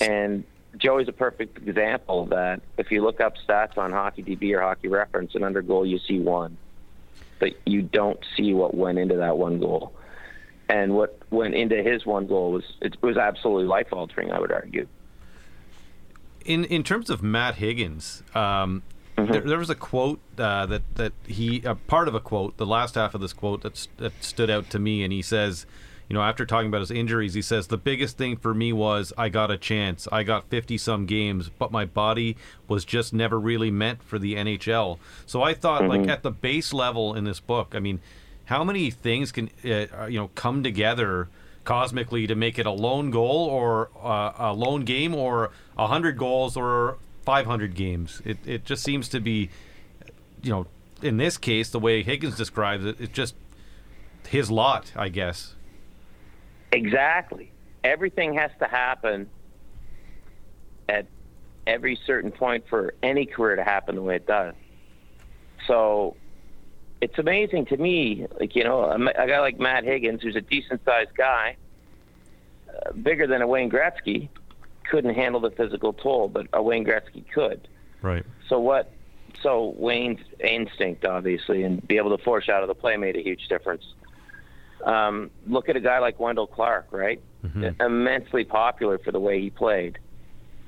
And Joey's a perfect example of that. If you look up stats on Hockey DB or Hockey Reference, and under goal you see one, but you don't see what went into that one goal. And what went into his one goal was it was absolutely life altering. I would argue. in in terms of Matt Higgins, um, there, there was a quote uh, that that he a part of a quote, the last half of this quote that that stood out to me, and he says, you know, after talking about his injuries, he says the biggest thing for me was I got a chance, I got fifty some games, but my body was just never really meant for the NHL. So I thought, like at the base level in this book, I mean, how many things can uh, you know come together? cosmically to make it a lone goal or uh, a lone game or a hundred goals or 500 games. It it just seems to be, you know, in this case, the way Higgins describes it, it's just his lot, I guess. Exactly. Everything has to happen at every certain point for any career to happen the way it does. So it's amazing to me, like, you know, a, guy like Matt Higgins, who's a decent sized guy, uh, bigger than a Wayne Gretzky, couldn't handle the physical toll, but a Wayne Gretzky could. Right. So what? So Wayne's instinct, obviously, and be able to force out of the play made a huge difference. Um, look at a guy like Wendel Clark, right? Immensely popular for the way he played,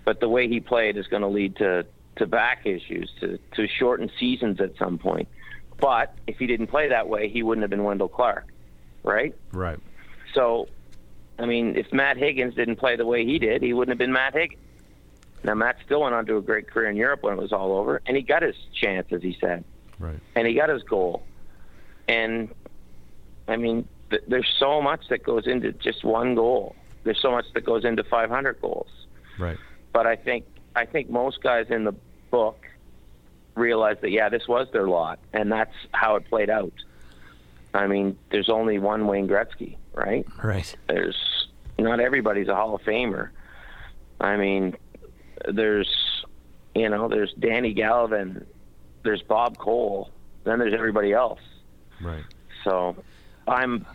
but the way he played is going to lead to to back issues, to to shortened seasons at some point. But if he didn't play that way, he wouldn't have been Wendel Clark, right? Right. So, I mean, if Matt Higgins didn't play the way he did, he wouldn't have been Matt Higgins. Now, Matt still went on to a great career in Europe when it was all over, and he got his chance, as he said, Right. and he got his goal. And, I mean, th- there's so much that goes into just one goal. There's so much that goes into 500 goals. Right. But I think I think most guys in the book realize that yeah, this was their lot, and that's how it played out. I mean, there's only one Wayne Gretzky, right? Right. There's not everybody's a Hall of Famer. I mean, there's you know, there's Danny Gallivan, there's Bob Cole, then there's everybody else. Right. So I'm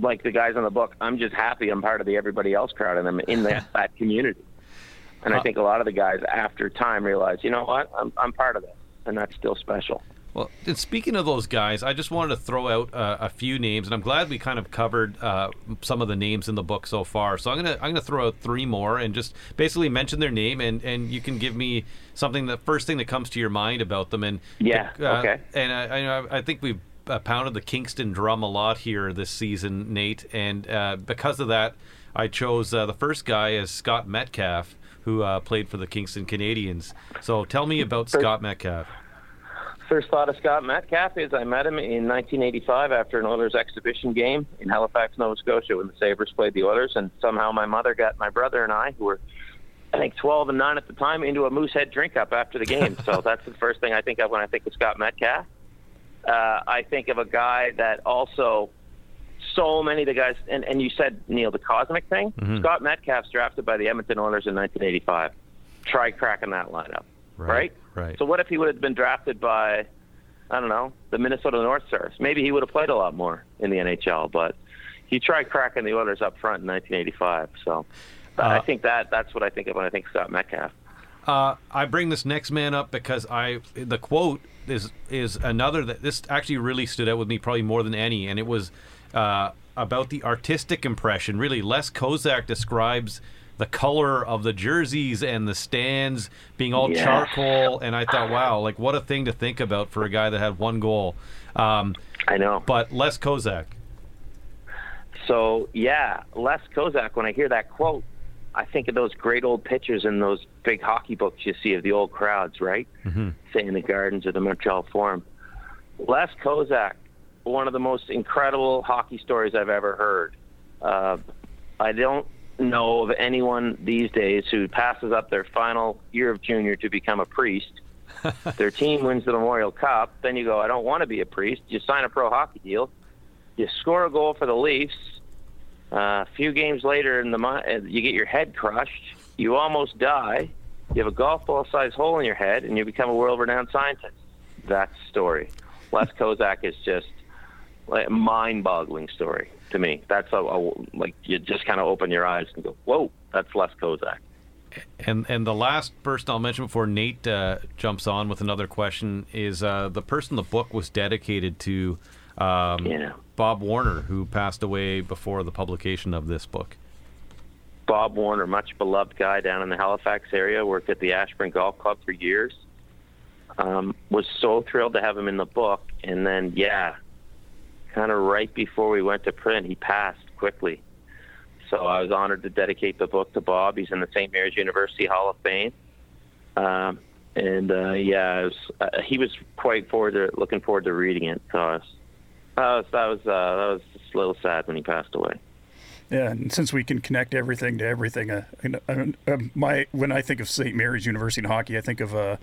like the guys on the book. I'm just happy I'm part of the everybody else crowd, and I'm in that, that community. And I Uh, think a lot of the guys after time realize, you know what, I'm I'm part of this, and that's still special. Well, and speaking of those guys, I just wanted to throw out uh, a few names, and I'm glad we kind of covered uh, some of the names in the book so far. So I'm gonna I'm gonna throw out three more and just basically mention their name, and, and you can give me something the first thing that comes to your mind about them. And Yeah, uh, okay. And I I, I think we've uh, pounded the Kingston drum a lot here this season, Nate, and uh, because of that, I chose uh, the first guy as Scott Metcalfe, who uh, played for the Kingston Canadians. So tell me about Scott Metcalfe. First thought of Scott Metcalfe is I met him in 1985 after an Oilers exhibition game in Halifax, Nova Scotia, when the Sabres played the Oilers, and somehow my mother got my brother and I, who were I think 12 and 9 at the time, into a Moosehead drink up after the game. so that's the first thing I think of when I think of Scott Metcalfe. Uh, I think of a guy that also so many of the guys, and, and you said, Neil, the cosmic thing. Scott Metcalfe's drafted by the Edmonton Oilers in 1985. Try cracking that lineup, right? Right. So what if he would have been drafted by, I don't know, the Minnesota North Stars? Maybe he would have played a lot more in the NHL, but he tried cracking the Oilers up front in 1985. So I think that that's what I think of when I think Scott Metcalfe. Uh, I bring this next man up because I the quote is is another that this actually really stood out with me probably more than any, and it was uh, about the artistic impression. Really, Les Kozak describes the color of the jerseys and the stands being all Yes. charcoal, and I thought, wow, like what a thing to think about for a guy that had one goal. Um, I know. but Les Kozak, So yeah, Les Kozak. When I hear that quote, I think of those great old pictures in those big hockey books you see of the old crowds, right? Mm-hmm. Say in the gardens of the Montreal Forum. Les Kozak, one of the most incredible hockey stories I've ever heard. Uh, I don't know of anyone these days who passes up their final year of junior to become a priest. their team wins the Memorial Cup. Then you go, I don't want to be a priest. You sign a pro hockey deal. You score a goal for the Leafs. Uh, a few games later, in the mi- uh, you get your head crushed. You almost die. You have a golf ball sized hole in your head, and you become a world renowned scientist. That's the story. Les Kozak is just like a mind boggling story to me. That's a, a like you just kind of open your eyes and go, "Whoa, that's Les Kozak." And and the last person I'll mention before Nate uh, jumps on with another question is uh, the person the book was dedicated to, um, Yeah. Bob Warner, who passed away before the publication of this book. Bob Warner, much beloved guy down in the Halifax area, worked at the Ashburn Golf Club for years. Um, was so thrilled to have him in the book, and then yeah, kind of right before we went to print, he passed quickly. So I was honored to dedicate the book to Bob. He's in the St. Mary's University Hall of Fame, um, and uh, yeah, was, uh, he was quite forward to looking forward to reading it. So I was, was that was, uh, that was just a little sad when he passed away. Yeah, and since we can connect everything to everything, uh, uh, uh, my when I think of St. Mary's University in hockey, I think of uh,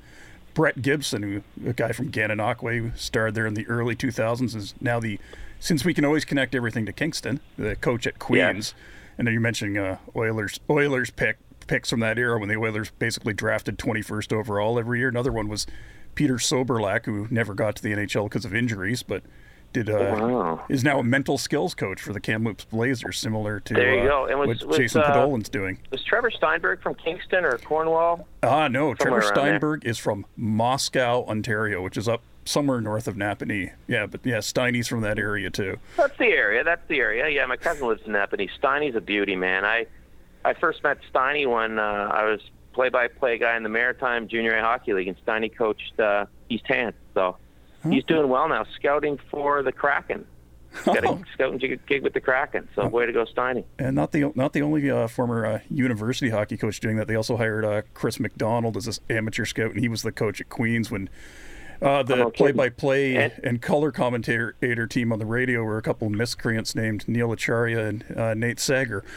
Brett Gibson, who a guy from Gananoque who starred there in the early 2000s, is now the since we can always connect everything to Kingston, the coach at Queens, and then you're mentioning uh, Oilers Oilers pick picks from that era when the Oilers basically drafted 21st overall every year. Another one was Peter Soberlak, who never got to the NHL because of injuries, but did uh, Wow. is now a mental skills coach for the Kamloops Blazers, similar to There you uh, go. And was- what was, Jason uh, doing. Was Trevor Steinburg from Kingston or Cornwall? Ah, no, Trevor somewhere there. Steinburg is from Moscow, Ontario, which is up somewhere north of Napanee. Yeah, but yeah, Steiny's from that area too. That's the area. That's the area. Yeah, my cousin lives in Napanee. Steiny's a beauty, man. I I first met Steiny when uh, I was play-by-play guy in the Maritime Junior A Hockey League, and Steiny coached uh, East Hants. So he's doing well now, scouting for the Kraken. Got a Oh. scouting gig gig with the Kraken. So way to go, Steiny. And not the not the only uh, former uh, university hockey coach doing that. They also hired uh, Chris McDonald as this amateur scout, and he was the coach at Queens when uh, the play-by-play And- and color commentator team on the radio were a couple of miscreants named Neil Acharya and uh, Nate Sager.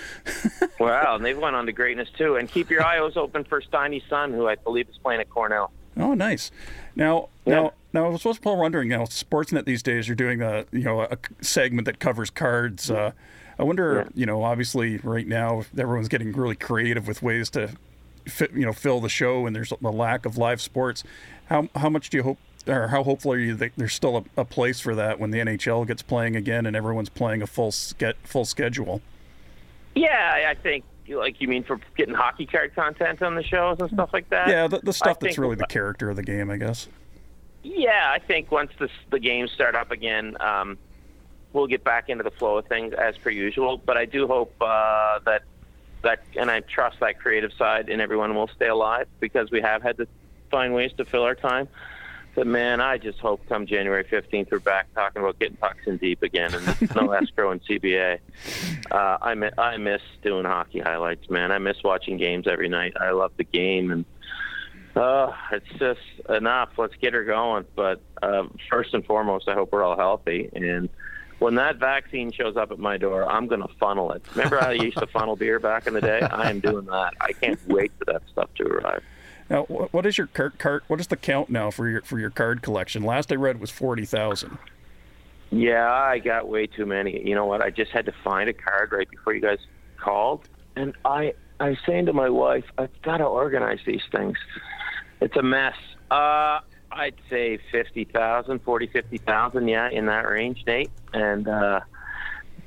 Wow, and they've went on to greatness too. And keep your eyes open for Steiny's son, who I believe is playing at Cornell. Oh, nice. Now, Yeah. now, now, I was supposed to wondering. You know, Sportsnet these days, you're doing a you know a segment that covers cards. Uh, I wonder, Yeah. you know, obviously right now everyone's getting really creative with ways to, fit, you know, fill the show, and there's a lack of live sports. How how much do you hope, or how hopeful are you that there's still a, a place for that when the NHL gets playing again and everyone's playing a full ske- full schedule? Yeah, I think like you mean for getting hockey card content on the shows and stuff like that. Yeah, the, the I stuff that's think- really the character of the game, I guess. Yeah, I think once the the games start up again, um, we'll get back into the flow of things as per usual. But I do hope uh, that that, and I trust that creative side in everyone will stay alive because we have had to find ways to fill our time. But man, I just hope come January 15th we're back talking about getting pucks in deep again and no escrow and CBA. Uh, I miss, I miss doing hockey highlights, man. I miss watching games every night. I love the game and uh, it's just enough. Let's get her going. But uh, first and foremost, I hope we're all healthy. And when that vaccine shows up at my door, I'm going to funnel it. Remember how I used to funnel beer back in the day? I am doing that. I can't wait for that stuff to arrive. Now, what is your cart, cart? What is the count now for your for your card collection? Last I read was forty thousand. Yeah, I got way too many. You know what? I just had to find a card right before you guys called, and I I was saying to my wife, I've got to organize these things. It's a mess. Uh, I'd say 50,000, 40, 50,000, yeah, in that range, Nate. And uh,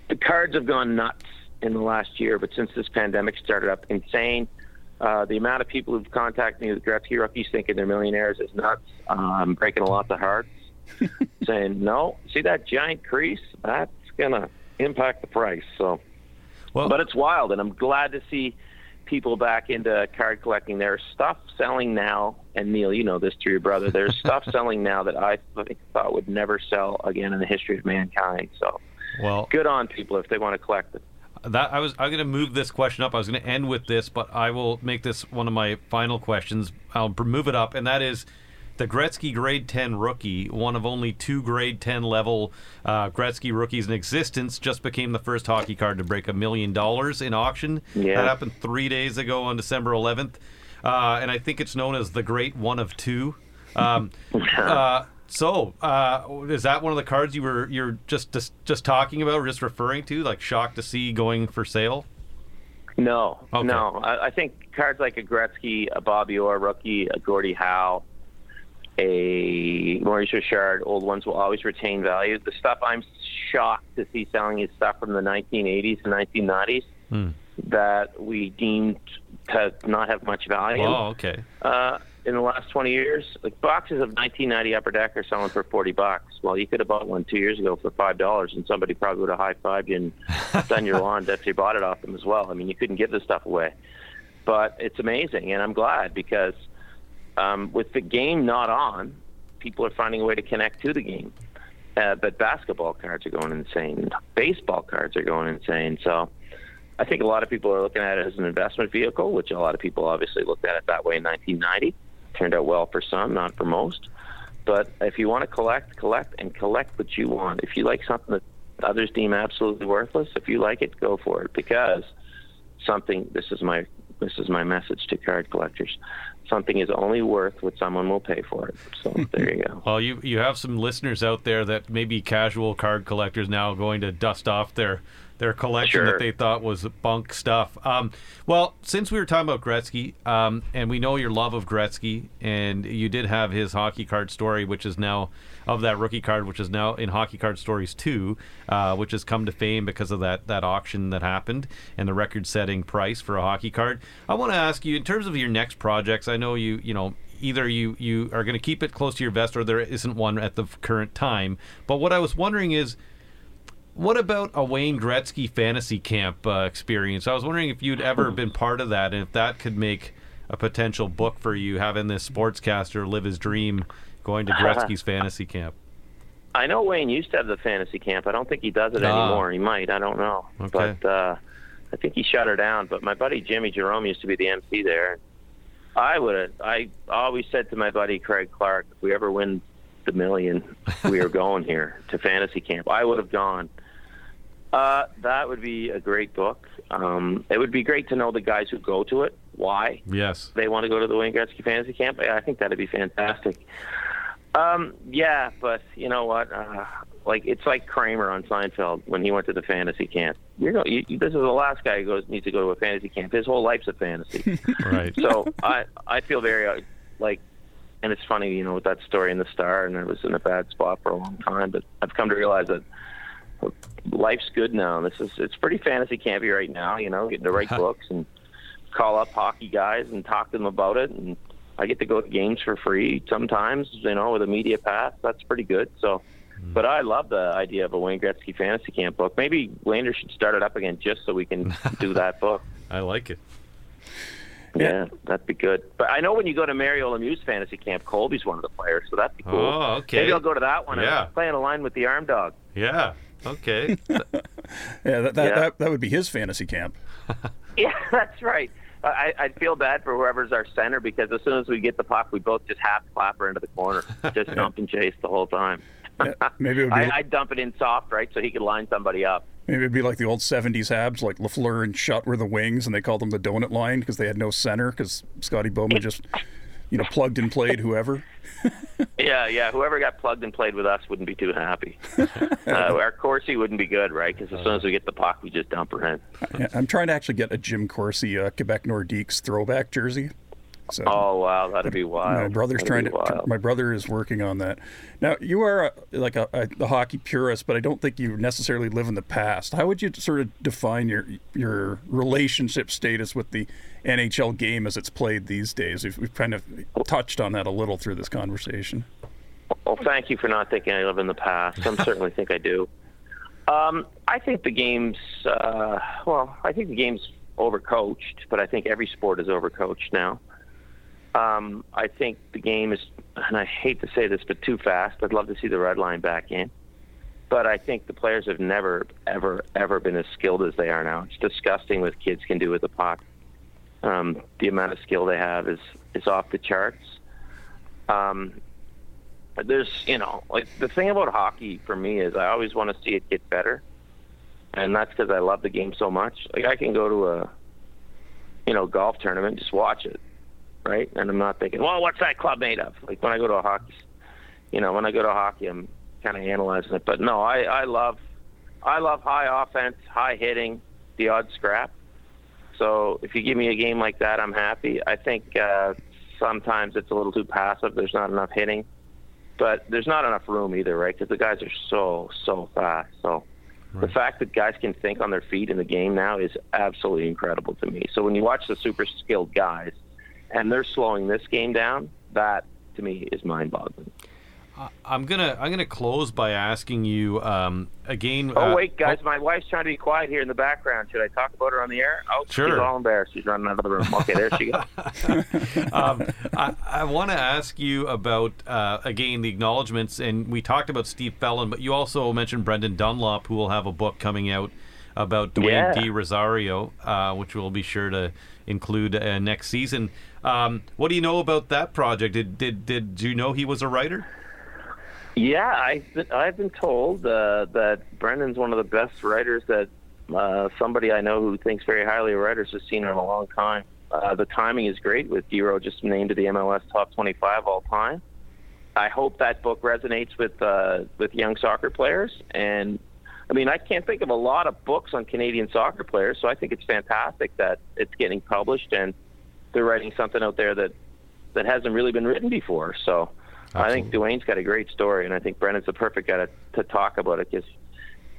the cards have gone nuts in the last year, but since this pandemic started up, insane. Uh, the amount of people who've contacted me with Gretzky rookies thinking they're millionaires is nuts. Uh, I'm breaking a lot of hearts, saying, no, see that giant crease? That's going to impact the price. So, well, but it's wild, and I'm glad to see – people back into card collecting. There's stuff selling now, and Neil, you know this through your brother. There's stuff selling now that I thought would never sell again in the history of mankind. So, well, good on people if they want to collect it. That I was I'm going to move this question up. I was going to end with this, but I will make this one of my final questions. I'll move it up, and that is the Gretzky Grade 10 rookie, one of only two Grade 10 level uh, Gretzky rookies in existence, just became the first hockey card to break a million dollars in auction. Yeah. That happened three days ago on December 11th. Uh, and I think it's known as the Great One of Two. Um, uh, so, uh, is that one of the cards you were you're just, just just talking about, or just referring to, like shocked to see going for sale? No, okay. no. I, I, think cards like a Gretzky, a Bobby Orr rookie, a Gordie Howe, a Maurice Richard, old ones will always retain value. The stuff I'm shocked to see selling is stuff from the 1980s and 1990s mm. that we deemed to not have much value. Oh, okay. Uh, in the last 20 years, like boxes of 1990 Upper Deck are selling for 40 bucks. Well, you could have bought one two years ago for five dollars, and somebody probably would have high fived you and done your lawn if you bought it off them as well. I mean, you couldn't give this stuff away, but it's amazing, and I'm glad because um, with the game not on, people are finding a way to connect to the game. Uh, but basketball cards are going insane. Baseball cards are going insane. So I think a lot of people are looking at it as an investment vehicle, which a lot of people obviously looked at it that way in 1990. Turned out well for some, not for most. But if you want to collect, collect, and collect what you want. If you like something that others deem absolutely worthless, if you like it, go for it because something. This is my this is my message to card collectors something is only worth what someone will pay for it. So there you go. well, you you have some listeners out there that maybe casual card collectors now going to dust off their their collection sure. that they thought was bunk stuff. Um, well, since we were talking about Gretzky, um, and we know your love of Gretzky, and you did have his hockey card story, which is now of that rookie card, which is now in Hockey Card Stories 2, uh, which has come to fame because of that, that auction that happened and the record setting price for a hockey card. I want to ask you, in terms of your next projects, I know you, you know, either you, you are going to keep it close to your vest or there isn't one at the current time. But what I was wondering is, what about a Wayne Gretzky fantasy camp uh, experience? I was wondering if you'd ever been part of that and if that could make a potential book for you, having this sportscaster live his dream going to Gretzky's fantasy camp? I know Wayne used to have the fantasy camp. I don't think he does it ah. anymore. He might. I don't know. Okay. But uh, I think he shut her down. But my buddy Jimmy Jerome used to be the MC there. I would have. I always said to my buddy Craig Clark, if we ever win the million, we are going here to fantasy camp. I would have gone. Uh, that would be a great book. Um, it would be great to know the guys who go to it. Why? Yes. They want to go to the Wayne Gretzky fantasy camp. I think that'd be fantastic. Um, yeah, but you know what? Uh, like it's like Kramer on Seinfeld when he went to the fantasy camp. You know, you, this is the last guy who goes needs to go to a fantasy camp. His whole life's a fantasy. right. So I I feel very uh, like, and it's funny, you know, with that story in the Star, and I was in a bad spot for a long time, but I've come to realize that life's good now. This is it's pretty fantasy campy right now. You know, getting to write books and call up hockey guys and talk to them about it and I get to go to games for free sometimes, you know, with a media pass. That's pretty good. So, hmm. but I love the idea of a Wayne Gretzky fantasy camp book. Maybe Lander should start it up again just so we can do that book. I like it. Yeah, that'd be good. But I know when you go to Mario Lemieux's fantasy camp, Colby's one of the players, so that'd be cool. Oh, okay. Maybe I'll go to that one. Yeah. and play in a line with the arm dog. Yeah. Okay. Yeah, that, that, Yeah. That, that would be his fantasy camp. Yeah, that's right. I, I'd feel bad for whoever's our center because as soon as we get the puck, we both just half clapper into the corner, just dump and chase the whole time. Yeah, maybe it would be I, I'd dump it in soft, right, so he could line somebody up. maybe it'd be like the old '70s Habs, like Lafleur and Shutt were the wings, and they called them the donut line because they had no center because Scotty Bowman just, you know, plugged and played whoever. Yeah, yeah. Whoever got plugged and played with us wouldn't be too happy. uh, our Corsi wouldn't be good, right? Because as soon as we get the puck, we just dump her in. I'm trying to actually get a Jim Corsi uh, Quebec Nordiques throwback jersey. So Oh wow, that'd be wild. my brother's That'd trying to. My brother is working on that. Now you are a, like a, a, a hockey purist, but I don't think you necessarily live in the past. How would you sort of define your your relationship status with the NHL game as it's played these days? We've, we've kind of touched on that a little through this conversation. Well, thank you for not thinking I live in the past. I certainly think I do. Um, I think the game's uh, well. I think the game's overcoached, but I think every sport is overcoached now. Um, I think the game is, and I hate to say this, but too fast. I'd love to see the red line back in, but I think the players have never, ever, ever been as skilled as they are now. It's disgusting what kids can do with the puck. Um, the amount of skill they have is is off the charts. Um, there's you know like the thing about hockey for me is I always want to see it get better, and that's because I love the game so much. Like I can go to a you know golf tournament just watch it, right? And I'm not thinking, well, what's that club made of? Like when I go to a hockey, you know, when I go to hockey, I'm kind of analyzing it. But no, I I love I love high offense, high hitting, the odd scrap. So if you give me a game like that, I'm happy. I think uh, sometimes it's a little too passive. There's not enough hitting but there's not enough room either, right? Because the guys are so so fast. So the fact that guys can think on their feet in the game now is absolutely incredible to me. So when you watch the super skilled guys and they're slowing this game down, that to me is mind-boggling. I'm gonna I'm gonna close by asking you um, again. Oh uh, wait, guys, my wife's trying to be quiet here in the background. Should I talk about her on the air? Oh, Sure. she's all embarrassed. She's running out of the room. Okay, there she goes. um, I, I want to ask you about uh, again the acknowledgments, and we talked about Steve Fellon, but you also mentioned Brendan Dunlop, who will have a book coming out about Dwayne Yeah. De Rosario, uh, which we'll be sure to include uh, next season. Um, what do you know about that project? Did did did you know he was a writer? Yeah, I've been, I've been told uh, that Brendan's one of the best writers that uh, somebody I know who thinks very highly of writers has seen in a long time. Uh, the timing is great with Dero just named to the MLS top 25 all time. I hope that book resonates with uh, with young soccer players. And I mean, I can't think of a lot of books on Canadian soccer players, so I think it's fantastic that it's getting published and they're writing something out there that that hasn't really been written before. So I think Absolutely. Dwayne's got a great story, and I think Brendan's the perfect guy to, to talk about it because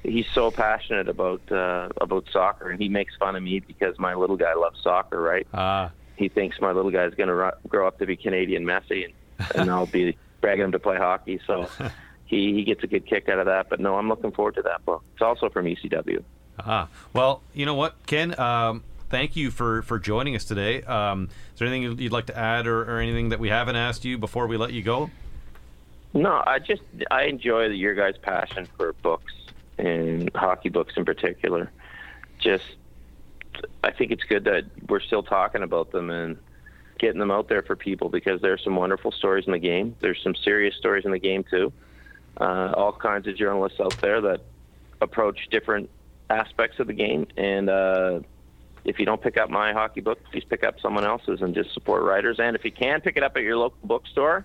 he's so passionate about uh, about soccer, and he makes fun of me because my little guy loves soccer, right? Uh, He thinks my little guy's going to grow up to be Canadian Messi, and, and I'll be bragging him to play hockey. So he, he gets a good kick out of that. But no, I'm looking forward to that book. It's also from ECW. Ah, well, you know what, Ken? Um, thank you for, for joining us today. Um, is there anything you'd like to add or, or anything that we haven't asked you before we let you go? No, I just I enjoy your guys' passion for books and hockey books in particular. Just I think it's good that we're still talking about them and getting them out there for people because there's some wonderful stories in the game. There's some serious stories in the game too. Uh, all kinds of journalists out there that approach different aspects of the game and uh, if you don't pick up my hockey book, please pick up someone else's and just support writers. And if you can pick it up at your local bookstore,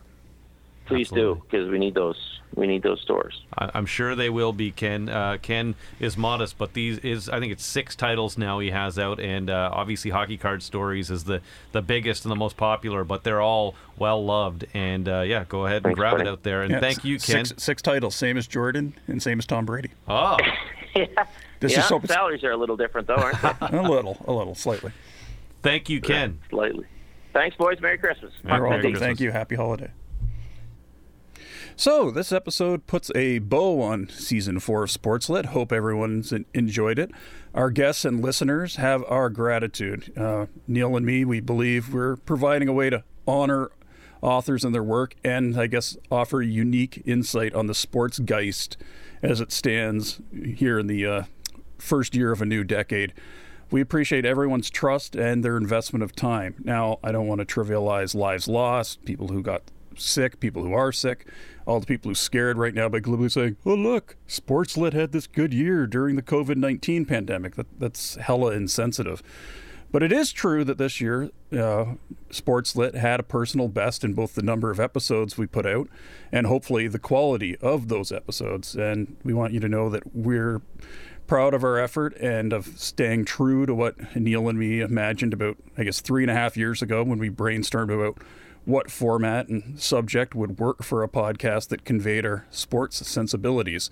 please do because we need those we need those stores. I, I'm sure they will be. Ken uh, Ken is modest, but these is I think it's six titles now he has out, and uh, obviously Hockey Card Stories is the the biggest and the most popular, but they're all well loved. And uh, yeah, go ahead and Thanks, grab buddy. it out there. And Yeah, thank you, Ken. Six, six titles, same as Jordan and same as Tom Brady. Oh, yeah, This yeah. is so salaries are a little different though, aren't they? a little, a little, slightly. thank you, Ken. Slightly. Thanks, boys. Merry Christmas. You're Merry welcome. Christmas. Thank you. Happy holiday. So, this episode puts a bow on season four of Sports Lit. Hope everyone's enjoyed it. Our guests and listeners have our gratitude. Uh, Neil and me, we believe we're providing a way to honor authors and their work and, I guess, offer unique insight on the sports geist as it stands here in the uh, first year of a new decade. We appreciate everyone's trust and their investment of time. Now, I don't want to trivialize lives lost, people who got sick, people who are sick, all the people who are scared right now by glibly saying, "Oh look, Sports Lit had this good year during the COVID-19 pandemic." That, that's hella insensitive. But it is true that this year, uh, Sports Lit had a personal best in both the number of episodes we put out and hopefully the quality of those episodes. And we want you to know that we're proud of our effort and of staying true to what Neil and me imagined about, I guess, three and a half years ago when we brainstormed about what format and subject would work for a podcast that conveyed our sports sensibilities.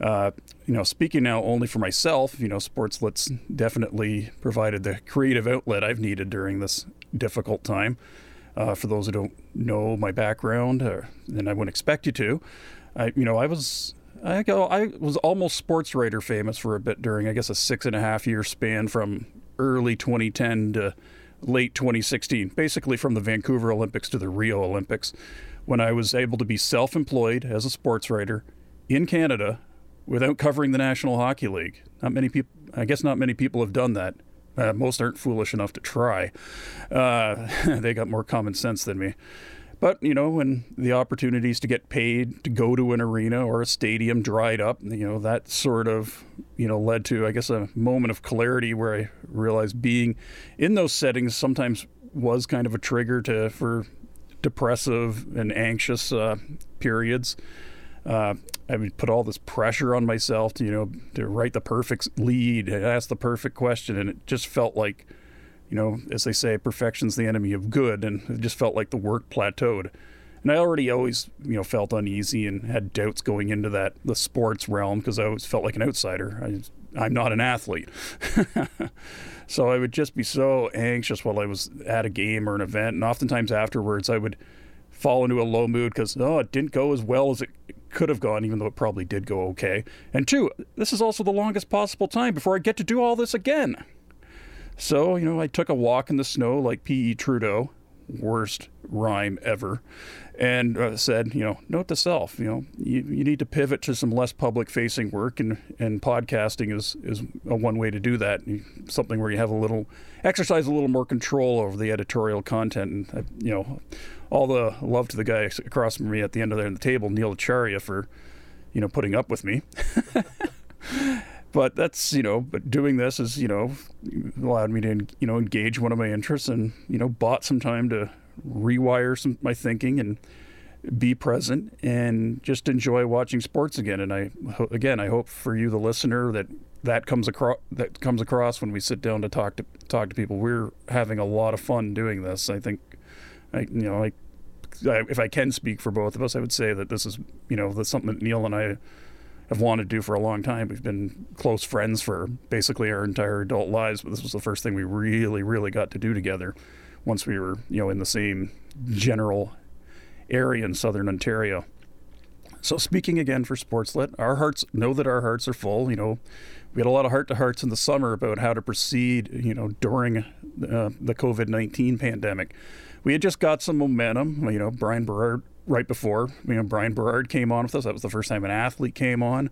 Uh, you know, speaking now only for myself, you know, Sports Lit's definitely provided the creative outlet I've needed during this difficult time. Uh, for those who don't know my background, uh, and I wouldn't expect you to, I, you know, I was I I was almost sports writer famous for a bit during I guess a six and a half year span from early 2010 to late 2016, basically from the Vancouver Olympics to the Rio Olympics, when I was able to be self-employed as a sports writer in Canada without covering the National Hockey League. Not many people, I guess, not many people have done that. Uh, most aren't foolish enough to try. Uh, they got more common sense than me. But, you know, when the opportunities to get paid to go to an arena or a stadium dried up, you know, that sort of, you know, led to, I guess, a moment of clarity where I realized being in those settings sometimes was kind of a trigger to for depressive and anxious uh, periods. Uh, I would put all this pressure on myself to, you know, to write the perfect lead, ask the perfect question, and it just felt like, you know, as they say, perfection's the enemy of good, and it just felt like the work plateaued. And I already always, you know, felt uneasy and had doubts going into that the sports realm because I always felt like an outsider. I, I'm not an athlete, so I would just be so anxious while I was at a game or an event, and oftentimes afterwards I would fall into a low mood because oh, it didn't go as well as it could have gone, even though it probably did go okay. And two, this is also the longest possible time before I get to do all this again. So, you know, I took a walk in the snow like P.E. Trudeau, worst rhyme ever, and uh, said, you know, note to self, you know, you, you need to pivot to some less public facing work, and, and podcasting is, is a one way to do that. Something where you have a little, exercise a little more control over the editorial content. And, you know, all the love to the guy across from me at the end of the table, Neil Acharya, for, you know, putting up with me. but that's you know but doing this is you know allowed me to you know engage one of my interests and you know bought some time to rewire some my thinking and be present and just enjoy watching sports again. And i again i hope for you the listener that that comes across that comes across when we sit down to talk to talk to people. We're having a lot of fun doing this. I think i you know I, I if i can speak for both of us i would say that this is you know that's something that neil and i have wanted to do for a long time. We've been close friends for basically our entire adult lives, but this was the first thing we really, really got to do together once we were, you know, in the same general area in southern Ontario. So speaking again for Sports Lit, our hearts know that our hearts are full. You know, we had a lot of heart to hearts in the summer about how to proceed. You know, during uh, the COVID nineteen pandemic, we had just got some momentum. You know, Bryan Berard right before you know Bryan Berard came on with us. That was the first time an athlete came on.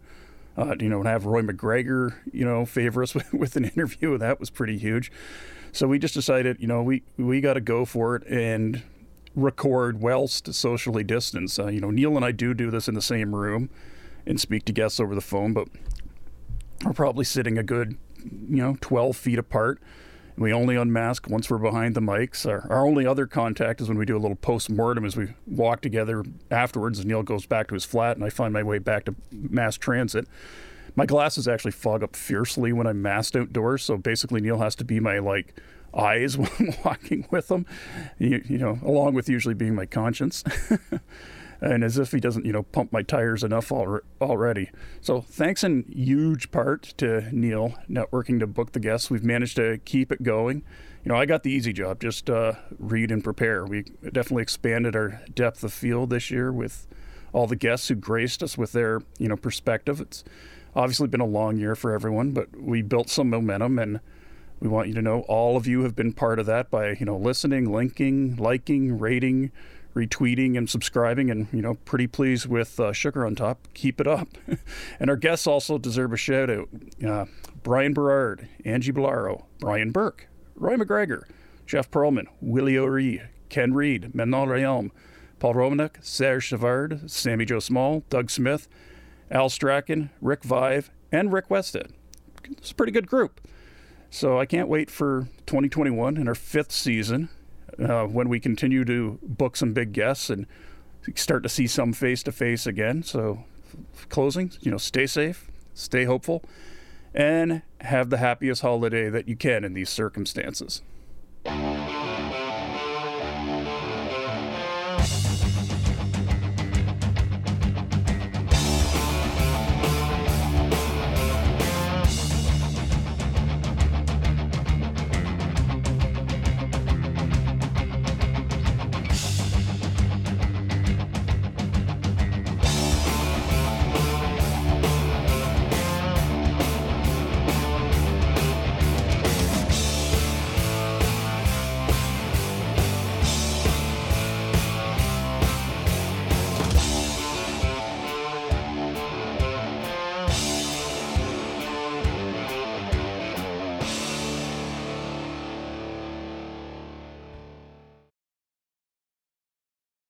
Uh, you know, and have Roy MacGregor, you know, favor us with, with an interview. That was pretty huge. So we just decided, you know, we we got to go for it and record whilst socially distanced. Uh, you know, Neil and I do do this in the same room and speak to guests over the phone, but we're probably sitting a good, you know, 12 feet apart. We only unmask once we're behind the mics. Our, our only other contact is when we do a little post mortem as we walk together afterwards. And Neil goes back to his flat, and I find my way back to mass transit. My glasses actually fog up fiercely when I'm masked outdoors. So basically, Neil has to be my like eyes when I'm walking with him, you, you know, along with usually being my conscience. and as if he doesn't, you know, pump my tires enough al- already. So thanks in huge part to Neil networking to book the guests. We've managed to keep it going. you know, I got the easy job. Just uh, read and prepare. We definitely expanded our depth of field this year with all the guests who graced us with their, you know, perspective. It's obviously been a long year for everyone, but we built some momentum, and we want you to know all of you have been part of that by, you know, listening, linking, liking, rating, retweeting, and subscribing. And you know, pretty pleased with uh, Sugar on Top. Keep it up. and our guests also deserve a shout out. Uh, Bryan Berard, Angie Blaro, Brian Burke, Roy MacGregor, Jeff Pearlman, Willie O'Ree, Ken Reed, Manon Rhéaume, Paul Romanuk, Serge Savard, Sami Jo Small, Doug Smith, Al Strachan, Rick Vaive, and Rick Westhead. It's a pretty good group. So I can't wait for 2021 and our fifth season uh, when we continue to book some big guests and start to see some face to face again. So, closing, you know, stay safe, stay hopeful, and have the happiest holiday that you can in these circumstances.